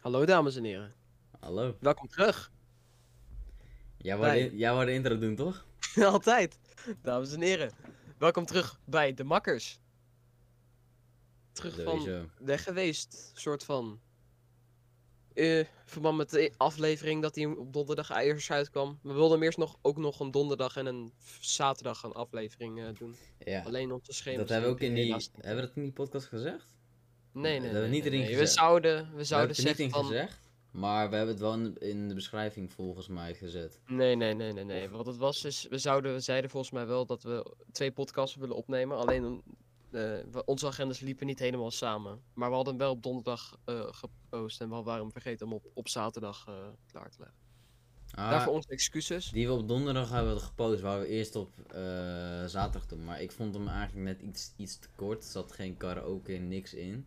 Hallo dames en heren, Hallo. welkom terug. Jij wou, Bij- de, jij wou de intro doen, toch? Altijd, dames en heren. Welkom terug bij De Makkers. Terug van weg geweest, soort van. Eh, verband met de aflevering dat hij op donderdag eerst uitkwam. We wilden eerst nog, ook nog een donderdag en een zaterdag een aflevering eh, doen. Ja. Alleen onze schema's. Dat hebben we ook in die, hebben we dat in die podcast gezegd? Nee, nee, nee. hebben we niet erin nee. We zouden, we We zouden niet zeggen in van... gezegd, maar we hebben het wel in, de beschrijving volgens mij gezet. Nee, nee, nee, nee, nee. Wat het was is, we zouden, we zeiden volgens mij wel dat we twee podcasts willen opnemen. Alleen eh, we- onze agendas liepen niet helemaal samen. Maar we hadden wel op donderdag eh, gepost en we waren hem vergeten om op, op zaterdag eh, klaar te leggen. Ah, Daarvoor onze excuses. die we op donderdag hebben gepost, waar we eerst op zaterdag doen. Maar ik vond hem eigenlijk net iets, iets te kort. Er zat geen karaoke niks in.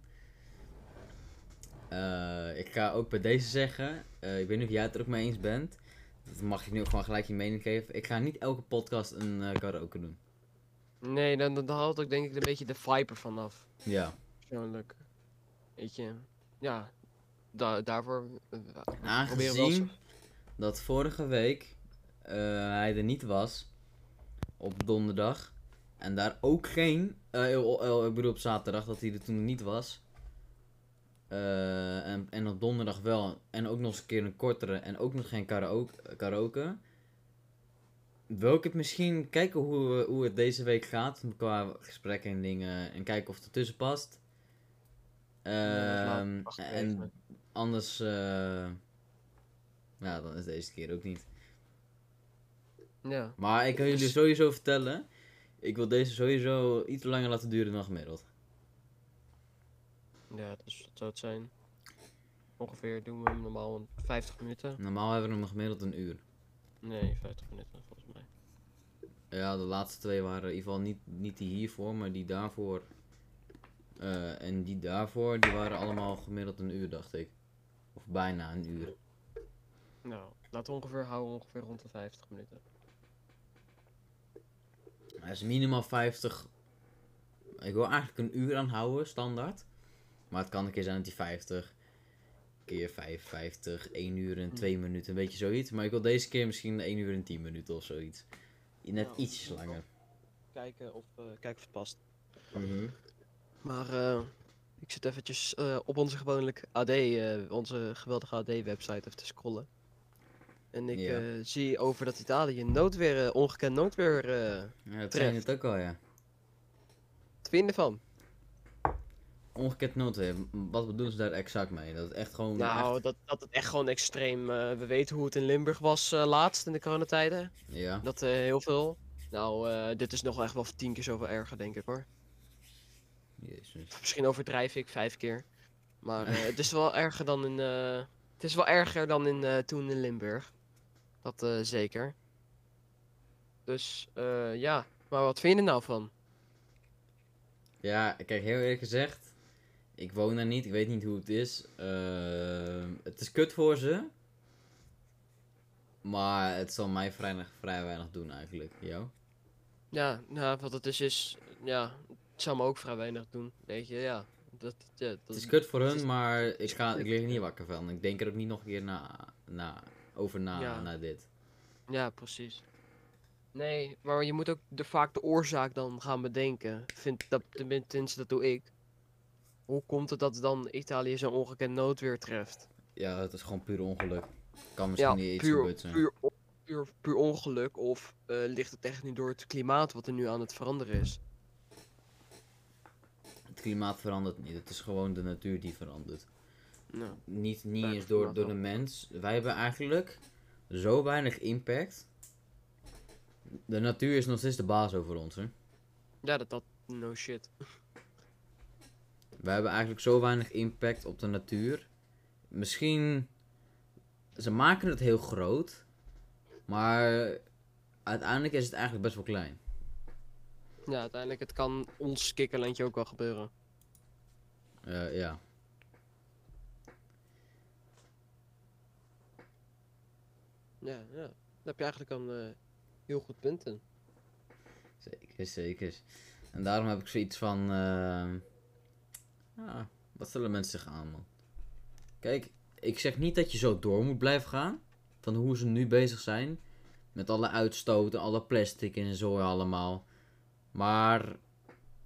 Eh, ik ga ook bij deze zeggen, eh, ik weet niet of jij het er ook mee eens bent. Dat mag ik nu ook gewoon gelijk je mening geven. Ik ga niet elke podcast een eh, karaoke doen. Nee, dan, dan haalt ook denk ik een beetje de vibe ervan af. Ja. Persoonlijk. Weet je, ja. Da daarvoor proberen we wel dat vorige week hij er niet was op donderdag en daar ook geen, ik bedoel op zaterdag dat hij er toen niet was. Eh, en, en op donderdag wel. En ook nog eens een keer een kortere en ook nog geen karaoke. karaoke. Wil ik het misschien kijken hoe, we- hoe het deze week gaat qua gesprekken en dingen en kijken of het ertussen past. Ja, Ehm, en anders, eh, ja, dan is deze keer ook niet. Ja. Maar ik kan jullie sowieso vertellen, ik wil deze sowieso iets langer laten duren dan gemiddeld. Ja, dus dat zou het zijn. Ongeveer doen we hem normaal een 50 minuten. Normaal hebben we hem gemiddeld een uur. Nee, 50 minuten volgens mij. Ja, de laatste twee waren in ieder geval niet, niet die hiervoor, maar die daarvoor. eh, en die daarvoor, die waren allemaal gemiddeld een uur, dacht ik. Of bijna een uur. Nou, laten we ongeveer houden ongeveer rond de 50 minuten. Hij is minimaal 50. Ik wil eigenlijk een uur aanhouden, standaard. Maar het kan een keer zijn dat hij 50 keer 5, 50, 1 uur en 2 minuten, een beetje zoiets. Maar ik wil deze keer misschien 1 uur en 10 minuten of zoiets. Net Nou, ietsjes langer. Kijken of, eh, kijken of het past. Mhm. Maar eh, ik zit eventjes eh, op onze gewoonlijk AD, eh, onze geweldige AD-website even te scrollen. En ik Ja. eh, zie over dat Italië noodweer, ongekend noodweer, eh Ja, dat zijn Treft. het ook al, ja. wat vind je ervan? Ongekend noodweer, wat bedoelen ze daar exact mee? Dat het echt gewoon. Nou, echt- dat, dat het echt gewoon extreem, eh, we weten hoe het in Limburg was eh, laatst in de coronatijden. Ja. Dat eh, heel veel. Nou, dit is nog wel echt wel tien keer zoveel erger, denk ik hoor. Jezus. Misschien overdrijf ik vijf keer. Maar het is wel erger dan in. het is wel erger dan in, toen in Limburg. Dat zeker. Dus ja. Maar wat vind je er nou van? Ja, kijk, heel eerlijk gezegd. Ik woon daar niet, ik weet niet hoe het is. Ehm, het is kut voor ze. Maar het zal mij vrij, vrij weinig doen eigenlijk. Jou? Ja, nou, wat het is is. Ja, het zou me ook vrij weinig doen. Weet je, ja. Dat, ja, dat Het is kut voor hun, is- maar ik, ga, ik lig er niet wakker van. Ik denk er ook niet nog een keer na, na, over na, Ja. na dit. Ja, precies. Nee, maar je moet ook de, vaak de oorzaak dan gaan bedenken. Vind dat, tenminste, dat doe ik. Hoe komt het dat dan Italië zo'n ongekend noodweer treft? Ja, het is gewoon puur ongeluk. Kan misschien Ja, niet iets puur, zijn. puur, puur, puur ongeluk. Of eh, ligt het echt niet door het klimaat wat er nu aan het veranderen is? Het klimaat verandert niet. Het is gewoon de natuur die verandert. Nou, Niet, niet eens door, door de mens. Wij hebben eigenlijk zo weinig impact. De natuur is nog steeds de baas over ons. Hè? ja, dat dat. No shit. Wij hebben eigenlijk zo weinig impact op de natuur. Misschien. Ze maken het heel groot. Maar uiteindelijk is het eigenlijk best wel klein. Ja, uiteindelijk, het kan ons kikkerlandje ook wel gebeuren. Eh, ja. Ja, ja. Daar heb je eigenlijk een eh, heel goed punt in. Zeker, zeker. En daarom heb ik zoiets van. ehm, ah, wat zullen mensen zich aan, man? Kijk, ik zeg niet dat je zo door moet blijven gaan. Van hoe ze nu bezig zijn. Met alle uitstoten, alle plastic en zo allemaal. Maar,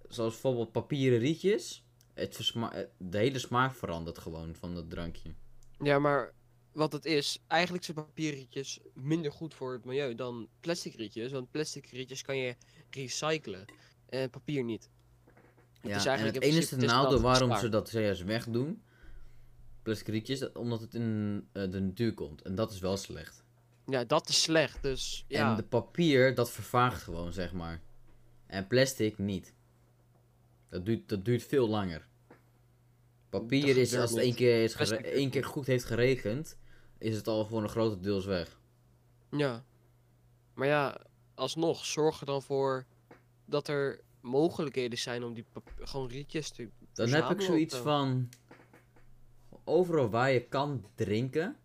zoals bijvoorbeeld papieren rietjes. Het eh, de hele smaak verandert gewoon van dat drankje. Ja, maar wat het is, eigenlijk zijn papierrietjes minder goed voor het milieu dan plastic rietjes. Want plastic rietjes kan je recyclen en papier niet. Het Ja, is en eigenlijk het enige principe- het is nadeel waarom ze dat juist wegdoen, plastic rietjes, dat- omdat het in eh, de natuur komt. En dat is wel slecht. Ja, dat is slecht, dus ja. En de papier, dat vervaagt gewoon, zeg maar. En plastic niet. Dat duurt, dat duurt veel langer. Papier is, als het één keer, is één keer goed heeft geregend, is het al voor een grote deels weg. Ja. Maar ja, alsnog, zorg er dan voor dat er mogelijkheden zijn om die gewoon rietjes te Dan heb ik zoiets zo. van. Overal waar je kan drinken,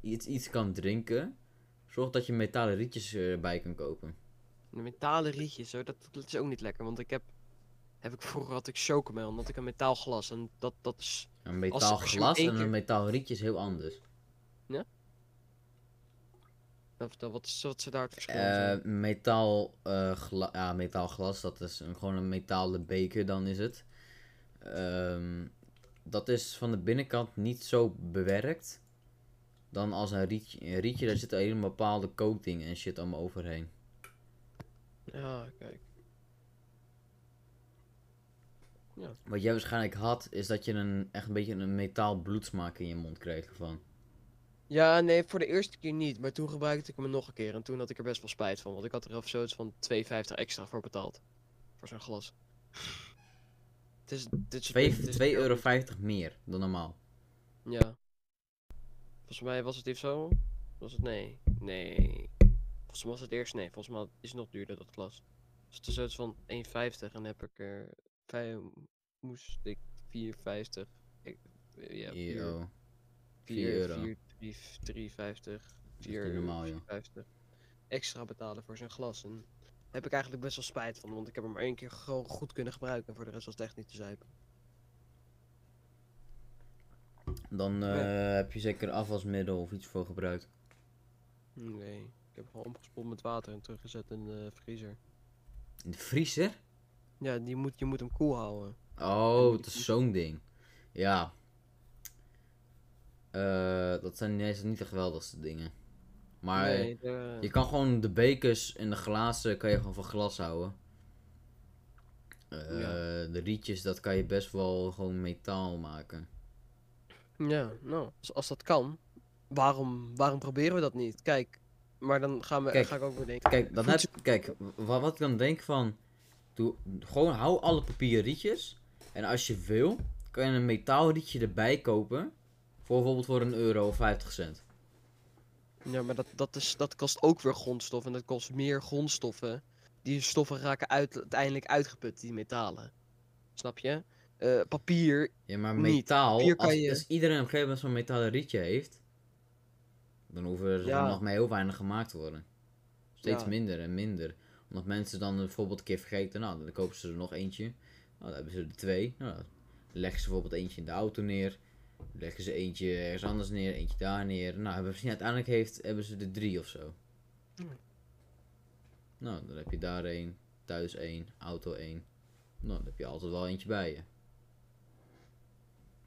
iets, iets kan drinken, zorg dat je metalen rietjes erbij kan kopen. De metalen rietjes, hoor, dat, dat is ook niet lekker. Want ik heb, heb ik vroeger had ik chocomel, had ik een metaal glas. En dat, dat is, Een metaal glas en een metaal rietje is heel anders. nou, vertel, wat is wat ze daar het verschil? Eh metaal, gla- ja, metaal glas, dat is een, gewoon een metalen beker, dan is het. Ehm, dat is van de binnenkant niet zo bewerkt. Dan als een rietje. Een rietje, daar zit een bepaalde coating en shit allemaal overheen. Ja, kijk. Wat jij waarschijnlijk had, is dat je een, echt een beetje een metaal bloedsmaak in je mond kreeg ervan. Ja, nee, voor de eerste keer niet. Maar toen gebruikte ik hem nog een keer. En toen had ik er best wel spijt van. Want ik had er of zoiets van 2,50 extra voor betaald. Voor zo'n glas. Het is, dit is, Twee- het is 2,50 euro meer dan normaal. Ja. Volgens mij was het even zo. Was het nee? Nee. Volgens mij was het eerst nee. Volgens mij is het nog duurder dat glas. Dus het is zoiets van 1,50 en heb ik er. vijf- moest ik 4,50. Ik, ja, 4, Euro. 4 euro. 4, 3, 3,50. niet 4 normaal, joh. 50 extra betalen voor zo'n glas. En daar heb ik eigenlijk best wel spijt van, want ik heb hem maar één keer gewoon goed kunnen gebruiken. En voor de rest was het echt niet te zuipen. Dan eh, Nee. heb je zeker afwasmiddel of iets voor gebruikt. Nee, ik heb hem gewoon omgespoeld met water en teruggezet in de vriezer. In de vriezer? Ja, die moet, je moet hem koel houden. Oh, het is zo'n ding. Ja. Eh, dat zijn niet de geweldigste dingen. Maar nee, de- je kan gewoon de bekers en de glazen kan je gewoon van glas houden. Eh, Ja. De rietjes, dat kan je best wel gewoon metaal maken. Ja, nou, als, als dat kan, waarom, waarom proberen we dat niet? Kijk, maar dan gaan we, Kijk, ga ik ook weer denken. Kijk, dan heb, kijk wa- wat ik dan denk van. Doe, gewoon hou alle papieren rietjes. En als je wil, kan je een metaal rietje erbij kopen. Voor bijvoorbeeld voor een euro of 50 cent. Ja, maar dat, dat, is, dat kost ook weer grondstof en dat kost meer grondstoffen. Die stoffen raken uit, uiteindelijk uitgeput, die metalen. Snap je? Eh, papier, Ja, maar metaal, als, je- als iedereen op een gegeven moment zo'n metalen rietje heeft, dan hoeven er Ja. nog maar heel weinig gemaakt te worden. Steeds Ja. minder en minder. Omdat mensen dan bijvoorbeeld een keer vergeten, nou, dan kopen ze er nog eentje. Nou, dan hebben ze er twee. Nou, dan leggen ze bijvoorbeeld eentje in de auto neer. Leggen ze eentje ergens anders neer, eentje daar neer. Nou, hebben ze, uiteindelijk heeft, hebben ze er drie of zo. Hmm. Nou, dan heb je daar één, thuis één, auto één. Nou, dan heb je altijd wel eentje bij je.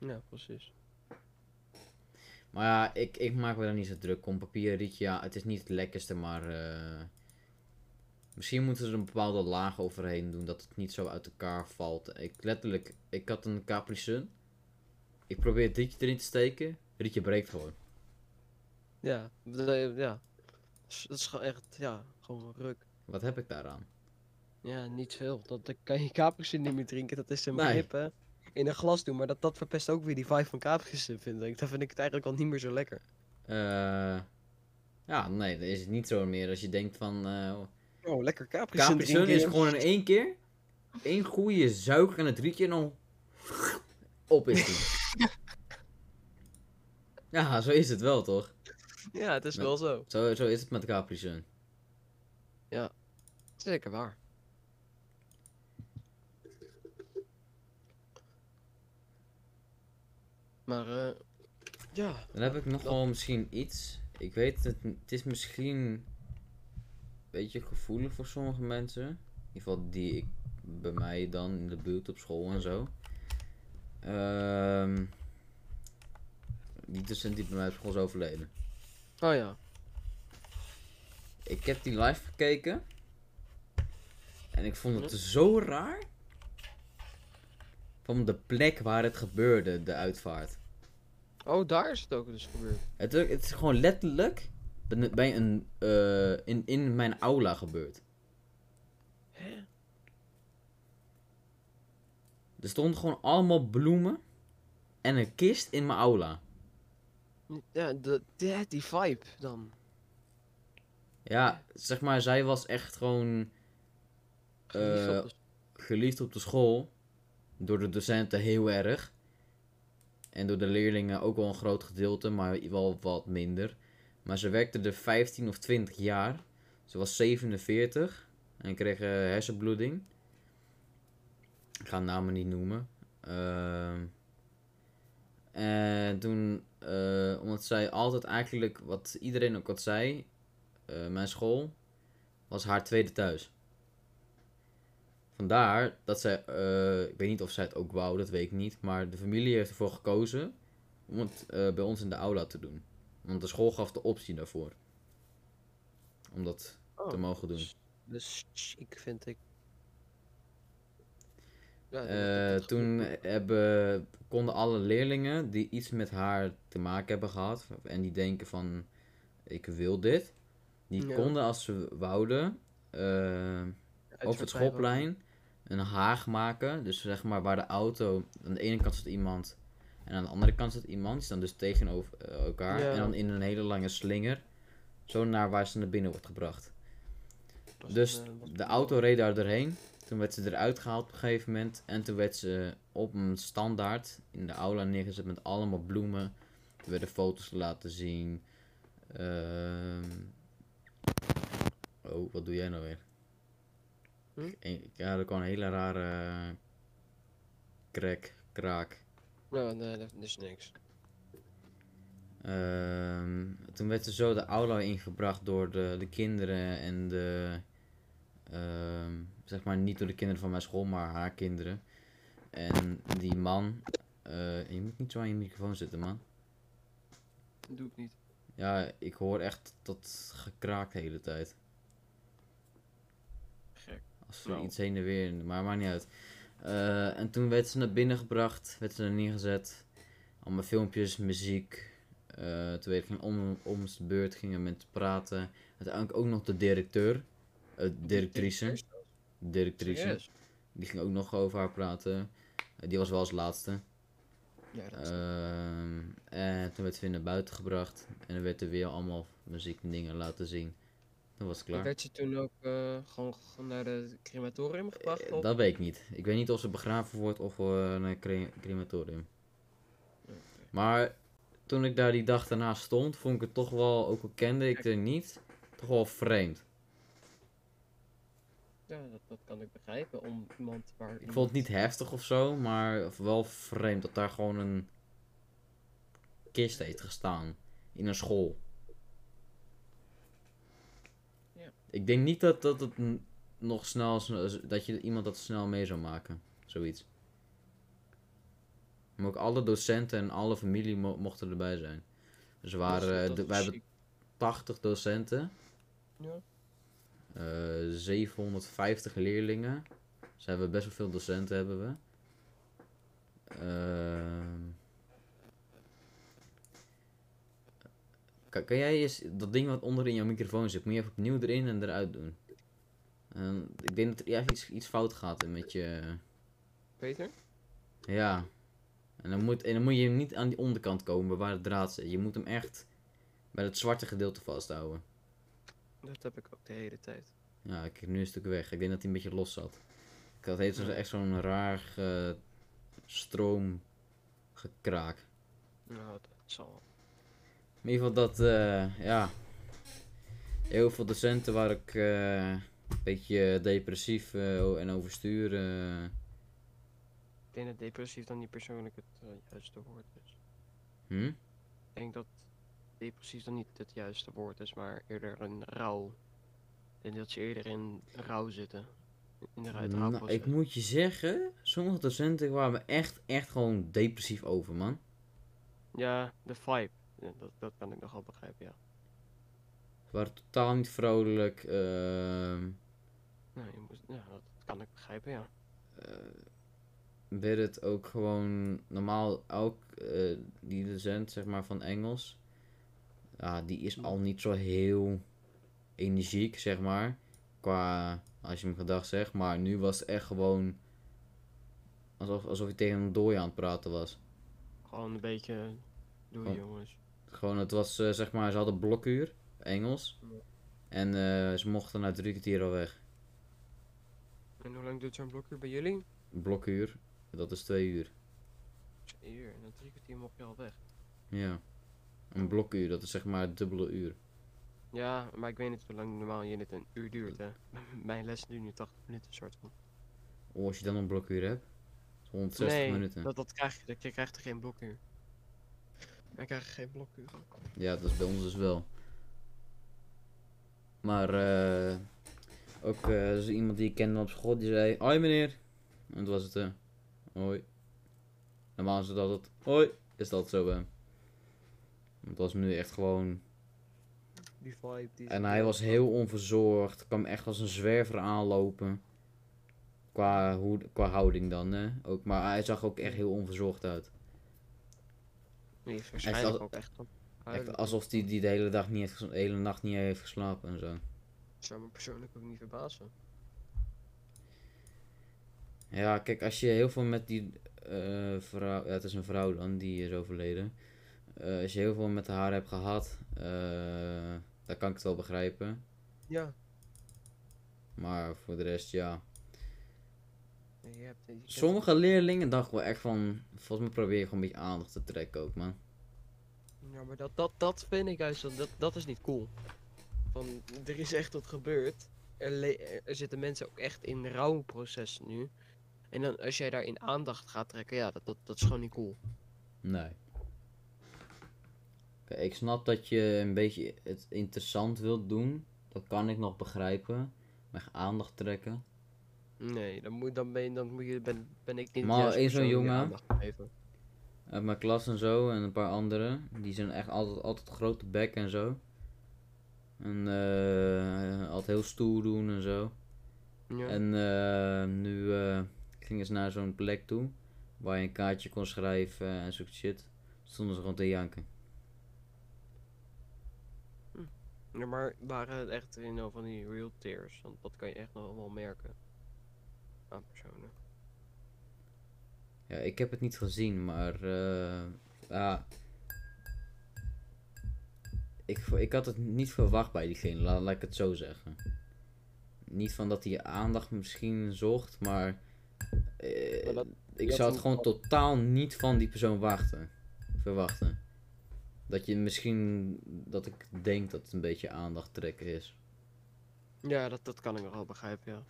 ja, precies. Maar ja, ik, ik maak me daar niet zo druk om. Papieren rietje, ja, het is niet het lekkerste, maar... eh, misschien moeten ze er een bepaalde laag overheen doen, dat het niet zo uit elkaar valt. Ik letterlijk, ik had een Capri Sun. Ik probeer het rietje erin te steken, rietje breekt gewoon. Ja, de- ja. Dat is gewoon echt, ja, gewoon ruk. Wat heb ik daaraan? Ja, niet veel. Dat, dan kan je Capri niet meer drinken, dat is een Nee. begrip, hè. In een glas doen, maar dat, dat verpest ook weer die vibe van Capri vind ik. Dan vind ik het eigenlijk al niet meer zo lekker. Eh, ja, nee, dan is het niet zo meer als je denkt van... eh Oh, lekker Capri Sun drinken. is gewoon in één keer... één goede zuig aan het rietje en dan... op is die. ja, zo is het wel, toch? Ja, het is Ja. wel zo. Zo, zo is het met Capri Sun. Zeker waar. Maar, eh Ja. Dan heb ik nog Dat- wel misschien iets. Ik weet het, het is misschien een beetje gevoelig voor sommige mensen. In ieder geval die ik bij mij dan in de buurt op school en zo. Ehm die docent die bij mij op school is overleden. Oh ja. Ik heb die live gekeken. En ik vond het Ja. zo raar. Van de plek waar het gebeurde, de uitvaart. Oh, daar is het ook dus gebeurd. Het, het is gewoon letterlijk bij- een, eh, in, in mijn aula gebeurd. Hè? Er stonden gewoon allemaal bloemen en een kist in mijn aula. Ja, de, die, die vibe dan. Ja, zeg maar, zij was echt gewoon Geliefd Eh, op de- geliefd op de school. Door de docenten heel erg. En door de leerlingen ook wel een groot gedeelte, maar wel wat minder. Maar ze werkte er 15 of 20 jaar. Ze was 47 en kreeg eh, hersenbloeding. Ik ga namen niet noemen. Ehm, en toen, eh, omdat zij altijd eigenlijk, wat iedereen ook wat zei, eh, mijn school was haar tweede thuis. Vandaar dat zij, eh, ik weet niet of zij het ook wou, dat weet ik niet. Maar de familie heeft ervoor gekozen om het bij ons in de aula te doen. Want de school gaf de optie daarvoor. Om dat Oh, te mogen doen. Dus, dus chic vind ik. Ja, Eh, toen hebben, konden alle leerlingen die iets met haar te maken hebben gehad. En die denken van, ik wil dit. Die Ja. konden als ze wouden, eh, over het bij wonen. schoolplein een haag maken. Dus zeg maar waar de auto, aan de ene kant zit iemand en aan de andere kant zit iemand. Die staan dus tegenover eh, elkaar. Ja. En dan in een hele lange slinger. Zo naar waar ze naar binnen wordt gebracht. Dus eh, de auto reed daar doorheen. Toen werd ze eruit gehaald op een gegeven moment. En toen werd ze op een standaard in de aula neergezet met allemaal bloemen. Er werden foto's laten zien. Ehm. Oh, wat doe jij nou weer? Hm? Ik- Ja, er kwam een hele rare krek, kraak. Ja, nee, dat is niks. Ehm, toen werd ze zo de aula ingebracht door de, de kinderen en de. ehm, zeg maar niet door de kinderen van mijn school, maar haar kinderen. En die man. eh, je moet niet zo aan je microfoon zitten, man. Dat doe ik niet. Ja, ik hoor echt dat gekraakt de hele tijd. Gek. Als er Nou. iets heen en weer, maar maakt niet uit. Eh, en toen werd ze naar binnen gebracht, werd ze er neergezet. Allemaal filmpjes, muziek. Eh toen werd ging om, om de beurt gingen met praten. Uiteindelijk ook nog de directeur, eh, directrice, directrice. Die ging ook nog over haar praten. Eh, die was wel als laatste. Ja, dat Ehm, en toen werd ze weer naar buiten gebracht. En dan werd er weer allemaal muziek en dingen laten zien. Dan was het klaar. Werd ze toen ook eh, gewoon naar de crematorium gebracht? Eh, of? Dat weet ik niet. Ik weet niet of ze begraven wordt of naar cre- crematorium. Maar toen ik daar die dag daarna stond, vond ik het toch wel, ook al kende ik er niet, toch wel vreemd. Dat, dat kan ik begrijpen. Om iemand waar. Ik vond het niet heftig of zo, maar wel vreemd dat daar gewoon een kist heeft gestaan. In een school. Ja. Ik denk niet dat, dat het nog snel, dat je iemand dat snel mee zou maken. Zoiets. Maar ook alle docenten en alle familie mo- mochten erbij zijn. Dus waren, wij hebben chic. 80 docenten. Ja. Eh 750 leerlingen. Dus hebben we best wel veel docenten hebben we. Ehm. kan, kan jij eens dat ding wat onder in jouw microfoon zit, moet je even opnieuw erin en eruit doen? En ik denk dat er iets, iets fout gaat met je. Peter? Ja. En dan, moet, en dan moet je niet aan die onderkant komen waar de draad zit. Je moet hem echt bij het zwarte gedeelte vasthouden. Dat heb ik ook de hele tijd. Ja, ik nu een stuk weg. Ik denk dat hij een beetje los zat. Ik had echt zo'n raar eh, stroomgekraak. Nou, dat zal wel. In ieder geval dat, eh, ja. Heel veel docenten waar ik eh, een beetje depressief eh, en overstuur. Ik denk dat depressief dan niet persoonlijk het juiste woord is. hm? Depressief dan niet het juiste woord is, maar eerder een rouw. Denk dat ze eerder in rouw zitten. In de Nou, ik moet je zeggen, sommige docenten kwamen echt, echt gewoon depressief over, man. Ja, de vibe. Ja, dat, dat kan ik nog wel begrijpen, ja. Ze waren totaal niet vrolijk. ehm Nou, je ja, dat kan ik begrijpen, ja. eh, werd het ook gewoon normaal ook eh, die docent zeg maar van Engels ja die is al niet zo heel energiek zeg maar qua als je hem gedag zegt maar nu was het echt gewoon alsof, alsof je tegen een dooi aan het praten was Gewoon een beetje. Doei, Oh. jongens. gewoon het was eh, zeg maar ze hadden blokuur Engels Ja. en eh, ze mochten na drie kwartier al weg En hoe lang duurt zo'n blokuur bij jullie? blokuur dat is twee uur Twee uur. En na drie kwartier mocht je al weg. ja een blokuur dat is zeg maar het dubbele uur Ja, maar ik weet niet hoe lang normaal je dit een uur duurt, hè. Mijn les duurt nu 80 minuten, soort van. Oh, als je dan een blokuur hebt. is 160 nee, minuten. Dat, dat krijg je, dat- je krijgt er geen blokuur. Wij krijgen geen blokuur. Ja, dat is bij ons dus wel. Maar eh ook eh, er is iemand die ik kende op school die zei: Hoi meneer. En toen was het: eh Hoi. Normaal is het altijd: Hoi. Is dat zo bij hem. Het was nu echt gewoon. Die vibe, die En hij was heel onverzorgd. kwam echt als een zwerver aanlopen. Qua, hoe, qua houding dan, hè. Ook, maar hij zag ook echt heel onverzorgd uit. Die is waarschijnlijk als- ook echt... Echt alsof hij die de hele, dag niet heeft, de hele nacht niet heeft geslapen en zo. zou me persoonlijk ook niet verbazen. Ja, kijk, als je heel veel met die eh, vrouw, ja, het is een vrouw dan, die is overleden. Eh, als je heel veel met haar hebt gehad, eh dan kan ik het wel begrijpen. Ja. Maar voor de rest, ja. Je hebt, je kent- Sommige leerlingen dachten wel echt van, volgens mij probeer je gewoon een beetje aandacht te trekken ook, man. Ja, maar dat, dat, dat vind ik juist, dat, dat, is niet cool. Van, er is echt wat gebeurd. Er zitten mensen ook echt in rouwproces nu. En dan als jij daarin aandacht gaat trekken, ja, dat, dat, dat is gewoon niet cool. Nee. Ik snap dat je een beetje het interessant wilt doen. Dat kan ik nog begrijpen. Maar aandacht trekken. Nee, dan moet, dan ben, je- dan moet je, ben, ben ik niet Maar één zo'n jongen-. Uit mijn klas en zo en een paar anderen. Die zijn echt altijd, altijd grote bek en zo. En eh altijd heel stoer doen en zo. Ja. En eh, nu eh, gingen ze naar zo'n plek toe. Waar je een kaartje kon schrijven en zo'n shit. Stonden ze gewoon te janken. Ja, maar waren het echt you know, van die real tears? Want dat kan je echt nog wel merken. Aan personen. Ja, ik heb het niet gezien, maar eh, ja. Ik, ik had het niet verwacht bij diegene, laat, laat ik het zo zeggen. Niet van dat hij aandacht misschien zocht, maar, eh, Maar dat- ik zou het gewoon totaal niet van die persoon wachten, verwachten. Dat je misschien, dat ik denk dat het een beetje aandacht trekken is. Ja, dat, dat kan ik nog wel begrijpen, ja.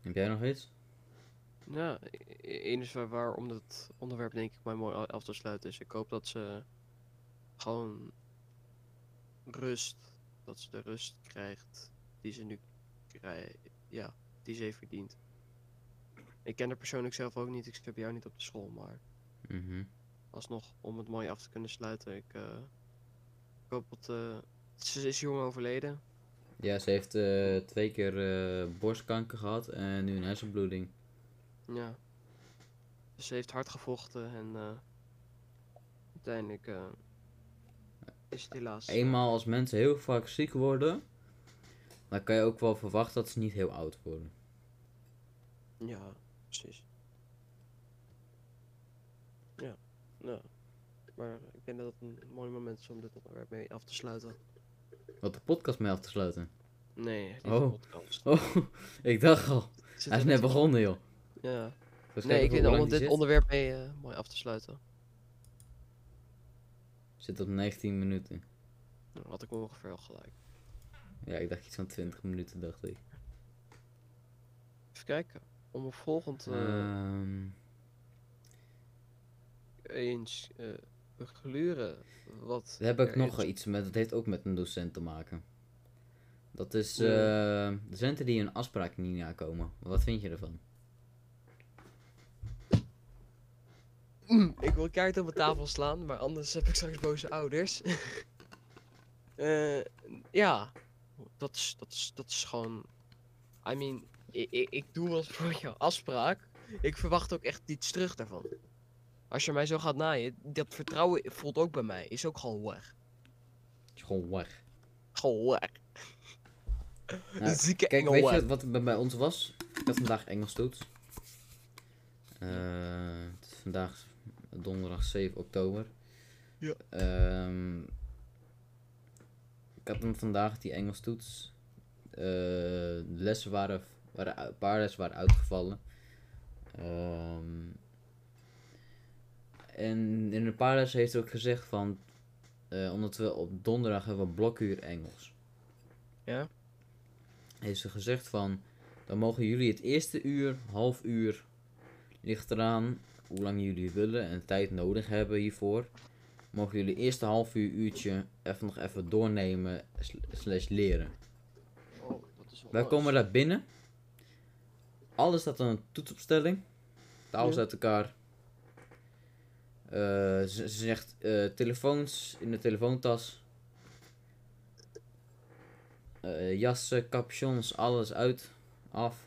Heb jij nog iets? Ja, enige waarom dat onderwerp denk ik maar mooi af te sluiten is. Ik hoop dat ze gewoon rust, dat ze de rust krijgt die ze nu krijgt, ja, die ze heeft verdiend. Ik ken haar persoonlijk zelf ook niet, ik bij jou niet op de school, maar Mhm. alsnog om het mooi af te kunnen sluiten. Ik, eh, ik hoop dat, eh, ze is jong overleden. Ja, ze heeft eh, twee keer borstkanker gehad en nu een hersenbloeding. Ja. Dus ze heeft hard gevochten en uiteindelijk is het helaas. Eenmaal als mensen heel vaak ziek worden, dan kan je ook wel verwachten dat ze niet heel oud worden. Ja, precies. Ja, ja. Maar ik denk dat het een mooi moment is om dit onderwerp mee af te sluiten. Wat de podcast mee af te sluiten. Nee, niet Oh. podcast. Oh, ik dacht al. Hij is net begonnen, joh. Ja. Even Nee, ik vind om dit zit. onderwerp mee eh, mooi af te sluiten. Zit op 19 minuten. Nou, had ik ongeveer al gelijk. Ja, ik dacht iets van 20 minuten, dacht ik. Even kijken. Om een volgend. eh, Ehm, eens eh gluren. Wat Daar heb ik nog is. iets met, dat heeft ook met een docent te maken. Dat is eh docenten die hun afspraak niet nakomen. Wat vind je ervan? Ik wil kaart op mijn tafel slaan, maar anders heb ik straks boze ouders. Eh, ja, dat is, dat, is, dat is gewoon. I mean, ik, ik, ik doe eens voor je afspraak. Ik verwacht ook echt iets terug daarvan. Als je mij zo gaat naaien, dat vertrouwen voelt ook bij mij. Is ook gewoon weg. Het is gewoon weg. Gewoon weg. Nou, zieke Kijk, weet je wat er bij- ons was? Ik had vandaag Engels toets. Eh, het is vandaag donderdag 7 oktober. Ja. Ehm, ik had hem vandaag die Engels toets. Eh, de lessen waren, waren, uit- een paar lessen waren uitgevallen. Ehm, en in een paar lessen heeft ook gezegd van, eh, omdat we op donderdag hebben we een blokuur Engels Ja? heeft ze gezegd van, dan mogen jullie het eerste uur, half uur, ligt eraan hoe lang jullie willen en tijd nodig hebben hiervoor. Mogen jullie het eerste half uur, uurtje even nog even doornemen sl- slash leren. Oh, dat is wel Wij komen daar binnen. Alles staat aan een toetsopstelling. Tafels Ja. uit elkaar. Eh, ze, ze zegt eh, telefoons in de telefoontas. Eh, jassen, capuchons, alles uit, af.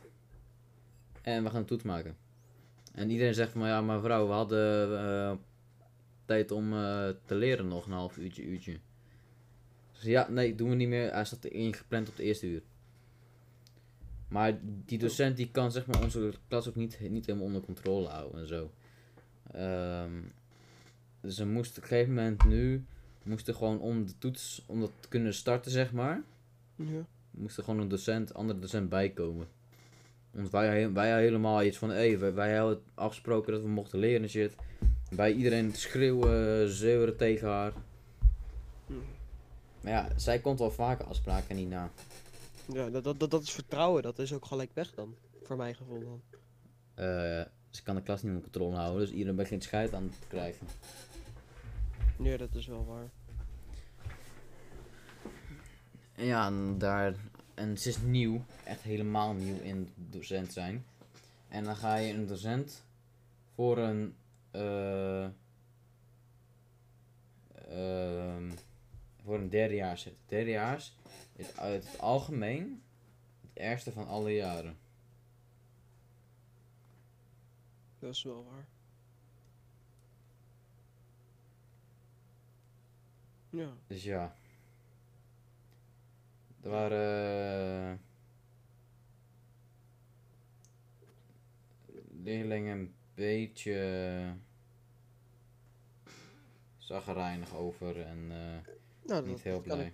En we gaan een toets maken. En iedereen zegt van ja, maar vrouw, we hadden tijd om te leren nog een half uurtje, uurtje. Dus ja, nee, doen we niet meer. Hij staat ingepland op de eerste uur. Maar die docent die kan zeg maar onze klas ook niet, niet helemaal onder controle houden en zo. Ehm, dus ze moesten op een gegeven moment nu, moesten gewoon om de toets, om dat te kunnen starten zeg maar, Ja. moest er gewoon een docent, andere docent bijkomen. Want wij, wij helemaal iets van, hé, wij, wij hadden afgesproken dat we mochten leren en shit. Bij iedereen schreeuwen, zeuren tegen haar. Maar ja, zij komt wel vaker afspraken niet na. Ja, dat, dat, dat, dat is vertrouwen. Dat is ook gelijk weg dan. Voor mijn gevoel dan. Eh, ze kan de klas niet onder controle houden, dus iedereen begint scheid aan te krijgen. Ja, dat is wel waar. Ja, en daar. En ze is nieuw, echt helemaal nieuw in docent zijn. En dan ga je een docent voor een. ehm, voor een derdejaars zetten. Derdejaars is uit het algemeen het ergste van alle jaren. Dat is wel waar. Ja. Dus ja. Er waren. eh, leerlingen een beetje. zagrijnig over en. eh, Nou, Niet heel blij.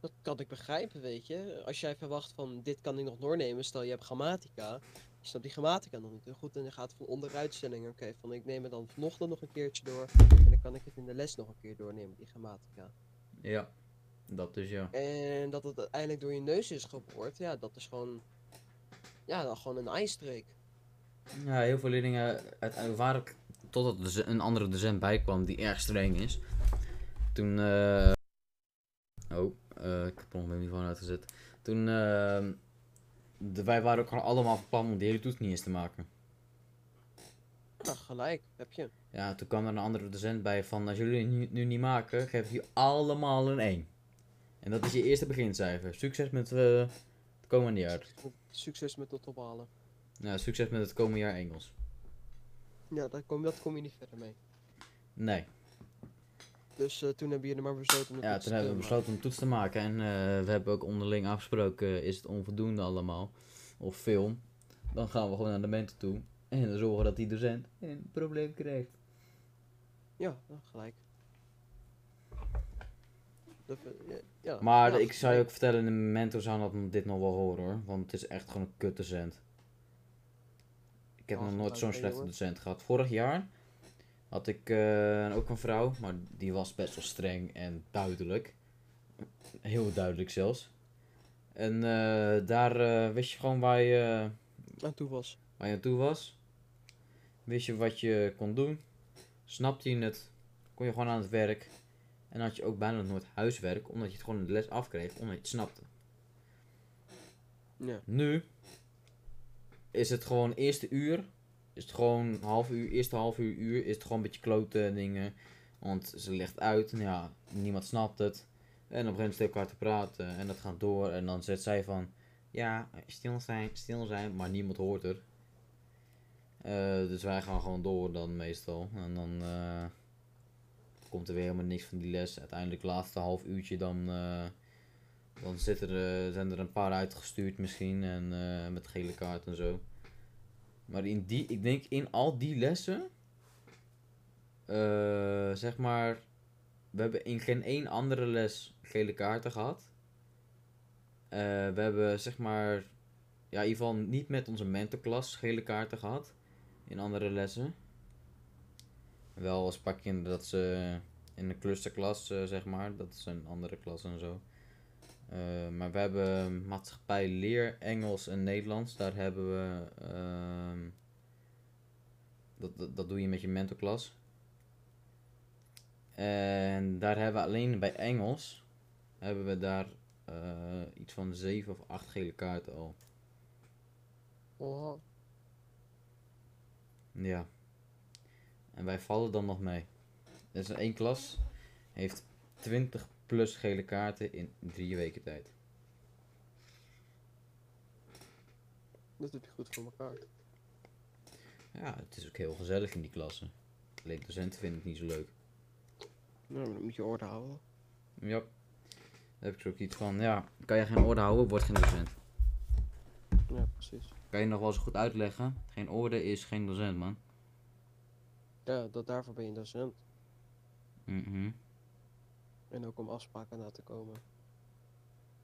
Dat kan ik begrijpen, weet je. Als jij verwacht van dit kan ik nog doornemen, stel je hebt grammatica. Je snapt die grammatica nog niet heel goed en je gaat van onderuitstelling. Oké, van ik neem het dan vanochtend nog een keertje door. En dan kan ik het in de les nog een keer doornemen, die grammatica. ja, dat dus ja. En dat het uiteindelijk door je neus is geboord, ja, dat is gewoon. Ja, dan gewoon een ijstreek. Ja, heel veel leerlingen. Uiteindelijk waren. Totdat er doce- een andere docent bijkwam die erg streng is. Toen. eh oh, eh, ik heb mijn microfoon uitgezet. Toen. eh, de, wij waren ook gewoon allemaal van plan om de hele toets niet eens te maken. Nou, gelijk, heb je. Ja, toen kwam er een andere docent bij van. Als jullie het nu, nu niet maken, geef je allemaal een 1. En dat is je eerste begincijfer. Succes met eh, het komende jaar. Succes met het ophalen. Ja, succes met het komende jaar Engels. Ja, daar kom, dat kom je niet verder mee. Nee. Dus eh, toen hebben jullie maar besloten om Ja, het toen hebben we besloten om toets te maken. En eh, we hebben ook onderling afgesproken, is het onvoldoende allemaal, of film, dan gaan we gewoon naar de mentor toe. En dan zorgen dat die docent een probleem krijgt. Ja, gelijk. Dat, eh, ja, Maar ja, ik zou je ook vertellen, de mentor zou dat, dit nog wel horen hoor. Want het is echt gewoon een kut docent. Ik heb nog nooit zo'n slechte docent gehad. Vorig jaar had ik eh, ook een vrouw, maar die was best wel streng en duidelijk. Heel duidelijk zelfs. En eh, daar eh, wist je gewoon waar je, aan toe was. waar je aan toe was. Wist je wat je kon doen. snapte je het, kon je gewoon aan het werk. En had je ook bijna nooit huiswerk, omdat je het gewoon in de les afkreeg, omdat je het snapte. Ja. Nu is het gewoon eerste uur, is gewoon half uur, eerste half uur, uur, is het gewoon een beetje klote dingen. Want ze legt uit, en ja, niemand snapt het. En dan begint ze elkaar te praten en dat gaat door. En dan zegt zij van, ja, stil zijn, stil zijn, maar niemand hoort er. Eh, dus wij gaan gewoon door dan meestal. En dan eh, komt er weer helemaal niks van die les. Uiteindelijk laatste half uurtje dan, eh, dan zit er, zijn er een paar uitgestuurd misschien. En met gele kaart en zo. Maar in die, ik denk in al die lessen, eh, zeg maar, we hebben in geen één andere les gele kaarten gehad. Eh, we hebben zeg maar, ja in ieder geval niet met onze mentorklas gele kaarten gehad. In andere lessen. Wel als pak je dat ze in de clusterklas, eh, zeg maar, dat is een andere klas en zo. Eh, maar we hebben maatschappij, leer, Engels en Nederlands. Daar hebben we. ehm, dat, dat, dat doe je met je mentorklas. En daar hebben we alleen bij Engels. Hebben we daar eh, iets van zeven of acht gele kaarten al. Oh, Ja. En wij vallen dan nog mee. Dus één klas heeft 20 plus gele kaarten in drie weken tijd. dat heb je goed voor elkaar. Ja, het is ook heel gezellig in die klassen. Alleen docenten vinden het niet zo leuk. Nou, maar dan moet je orde houden. Ja. Daar heb ik zo ook iets van, ja, kan je geen orde houden, word geen docent. Ja, precies. Kan je nog wel eens goed uitleggen? Geen orde is geen docent, man. Ja, dat, daarvoor ben je docent. Mhm. En ook om afspraken na te komen.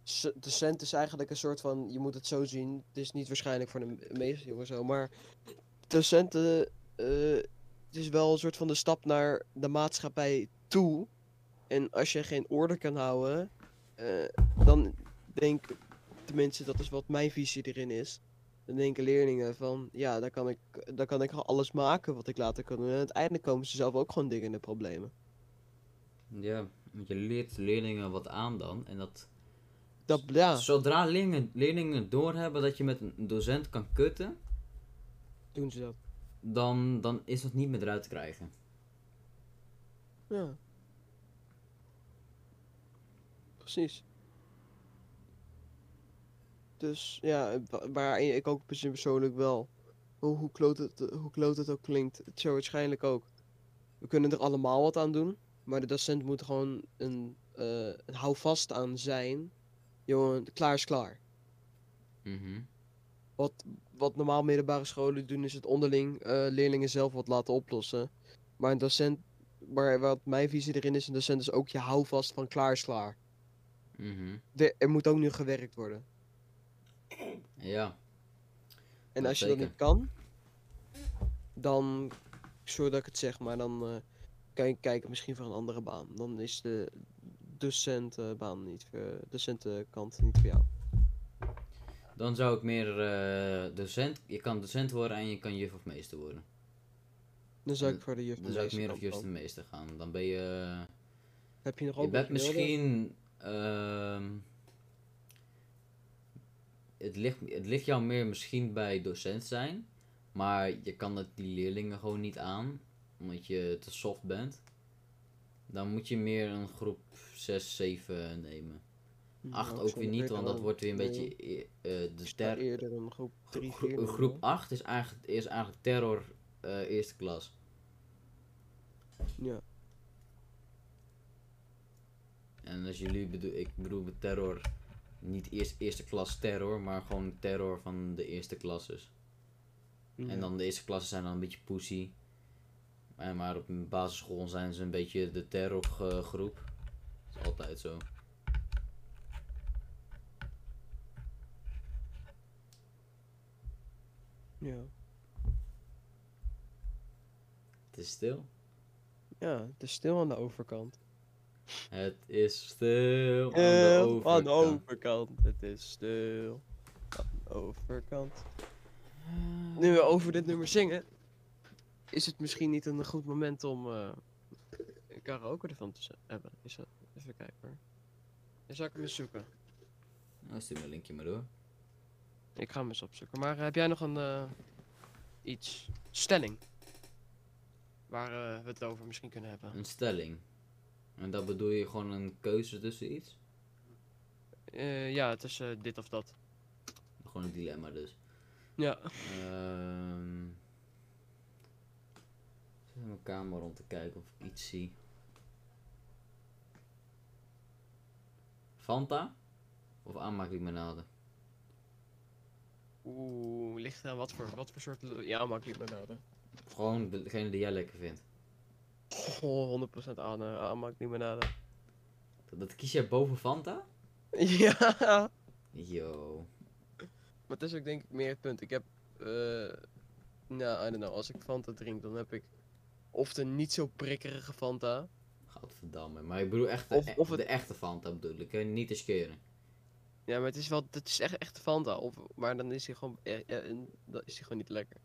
S- Docent is eigenlijk een soort van, je moet het zo zien, het is niet waarschijnlijk voor de me- meeste jongens zo, maar docenten, eh, het is wel een soort van de stap naar de maatschappij toe. En als je geen orde kan houden, eh, dan denk, tenminste dat is wat mijn visie erin is, dan denken leerlingen van, ja, dan kan ik, dan kan ik alles maken wat ik later kan doen. En uiteindelijk komen ze zelf ook gewoon dingen in de problemen. Ja, je leert leerlingen wat aan dan. En dat, Dat, ja, zodra leerlingen, leerlingen doorhebben dat je met een docent kan kutten, doen ze dat. dan, dan is dat niet meer eruit te krijgen. Ja. Precies. Dus ja, wa- waar ik ook pers- persoonlijk wel, hoe, hoe, kloot het, hoe kloot het ook klinkt, het zou waarschijnlijk ook. We kunnen er allemaal wat aan doen, maar de docent moet gewoon een, eh een houvast aan zijn. Jongen, klaar is klaar. Mhm. Wat, wat normaal middelbare scholen doen, is het onderling eh, leerlingen zelf wat laten oplossen. Maar een docent, maar wat mijn visie erin is, een docent is ook je houvast van klaar is klaar. Mhm. De- er moet ook nu gewerkt worden. Ja. En als je dat niet kan, dan, sorry dat ik het zeg, maar dan eh, je kijken misschien voor een andere baan. Dan is de docentenbaan niet voor, docentenkant niet voor jou. Dan zou ik meer eh, docent, je kan docent worden en je kan juf of meester worden. Dan zou ik voor de juf Dan zou ik meer of juf en meester gaan. Dan ben je, Heb je nog je ook bent wat wilde? misschien, ehm, het, ligt, het ligt jou meer misschien bij docent zijn, maar je kan het die leerlingen gewoon niet aan, omdat je te soft bent. Dan moet je meer een groep 6, 7 nemen. Hm, 8 nou, ook weer niet, want dat wordt weer een beetje eh, eh, de ster. eerder een groep 3, Gro- 4 groep 8 is eigenlijk, is eigenlijk terror eh, eerste klas. Ja. En als jullie bedoel, ik bedoel met terror, niet eerst eerste klas terror, maar gewoon terror van de eerste klasses. ja. En dan de eerste klassen zijn dan een beetje pussy. Maar, maar op basisschool zijn ze een beetje de terrorgroep. Dat is altijd zo. Ja. Het is stil. ja, het is stil aan de overkant. Het is stil aan de Eh, overkant. Aan de overkant. Het is stil. Aan de overkant. Nu we over dit nummer zingen. Is het misschien niet een goed moment om een karaoke ervan te hebben? Is dat, even kijken hoor. Dan zal ik hem eens zoeken. Nou, stuur me een linkje maar door. Ik ga hem eens opzoeken. Maar eh, heb jij nog een eh, iets? Stelling. Waar we het over misschien kunnen hebben. Een stelling. En dat bedoel je gewoon een keuze tussen iets? Ja, eh, dit of dat. Gewoon een dilemma dus. Ja. Ehm. In mijn kamer rond te kijken of ik iets zie. Fanta? Of aanmaaklimonade? Oeh, ligt aan wat voor, wat voor soort... Ja, maak ik limonade. Of gewoon degene die jij lekker vindt? Oh, 100% aan, uh, aanmaak limonade. Dat, dat kies jij boven Fanta? ja. Yo. Maar het is ook denk ik meer het punt. Ik heb, eh, nou, I don't know, als ik Fanta drink, dan heb ik of de niet zo prikkerige Fanta. Godverdamme. Maar ik bedoel echt de, Of- of het- de echte Fanta bedoel ik, hè? niet de skeren. Ja, maar het is wel, het is echt, echt Fanta. Of, maar dan is hij gewoon, en dan is hij gewoon niet lekker.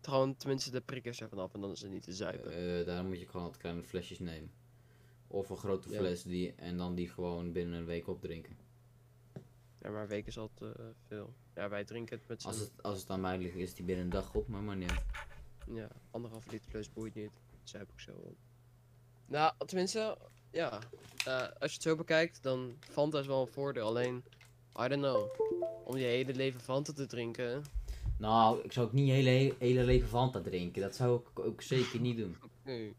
Gewoon tenminste de prikkers ervan af en dan is het niet te zuipen. Eh daar moet je gewoon wat kleine flesjes nemen. Of een grote Ja. fles die, en dan die gewoon binnen een week opdrinken. Ja, maar een week is al te veel. Ja, wij drinken het met Als z'n, het, als het aan mij ligt, is die binnen een dag op, maar maar niet. Ja, anderhalf liter fles boeit niet. Zuip ik zo op. Nou, tenminste, ja. eh, als je het zo bekijkt, dan Fanta is wel een voordeel. Alleen, I don't know. Om je hele leven Fanta te drinken. Nou, ik zou ook niet hele, hele leven Fanta drinken. Dat zou ik ook zeker niet doen. Nee.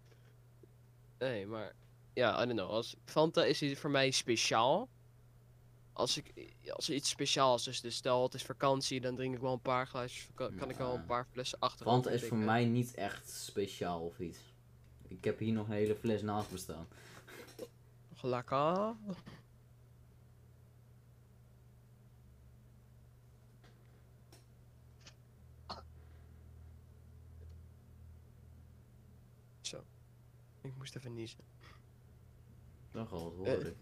Nee, maar ja, I don't know. Als Fanta is voor mij speciaal. Als ik als er iets speciaals is, dus stel het is vakantie, dan drink ik wel een paar glaasjes. Kan ik wel een paar flessen achter. Fanta is voor mij niet echt speciaal of iets. Ik heb hier nog een hele fles naast me staan. Lekker. Zo. Ik moest even niezen. Dat gaat wat Eh. hoor ik.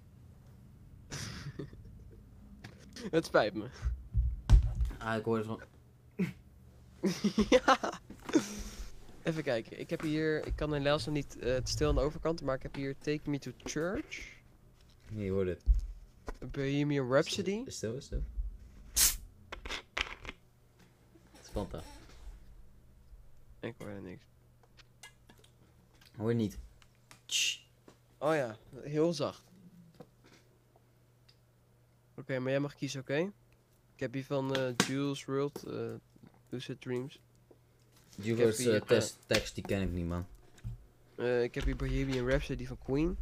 Het spijt me. Ah, ik hoorde van... ja. Even kijken. Ik heb hier. Ik kan helaas nog niet eh, het stil aan de overkant, maar ik heb hier Take Me to Church. Nee, je hoorde het. Bohemian Rhapsody. Stil, is stil. Het Fanta. Ik hoor er niks. Hoor je niet. Oh ja, heel zacht. Oké, maar jij mag kiezen, oké? Ik heb hier van eh, Jules World, eh Lucid Dreams. Jules eh, test, tekst, die ken ik niet, man. Ik heb hier Bohemian Rhapsody van Queen.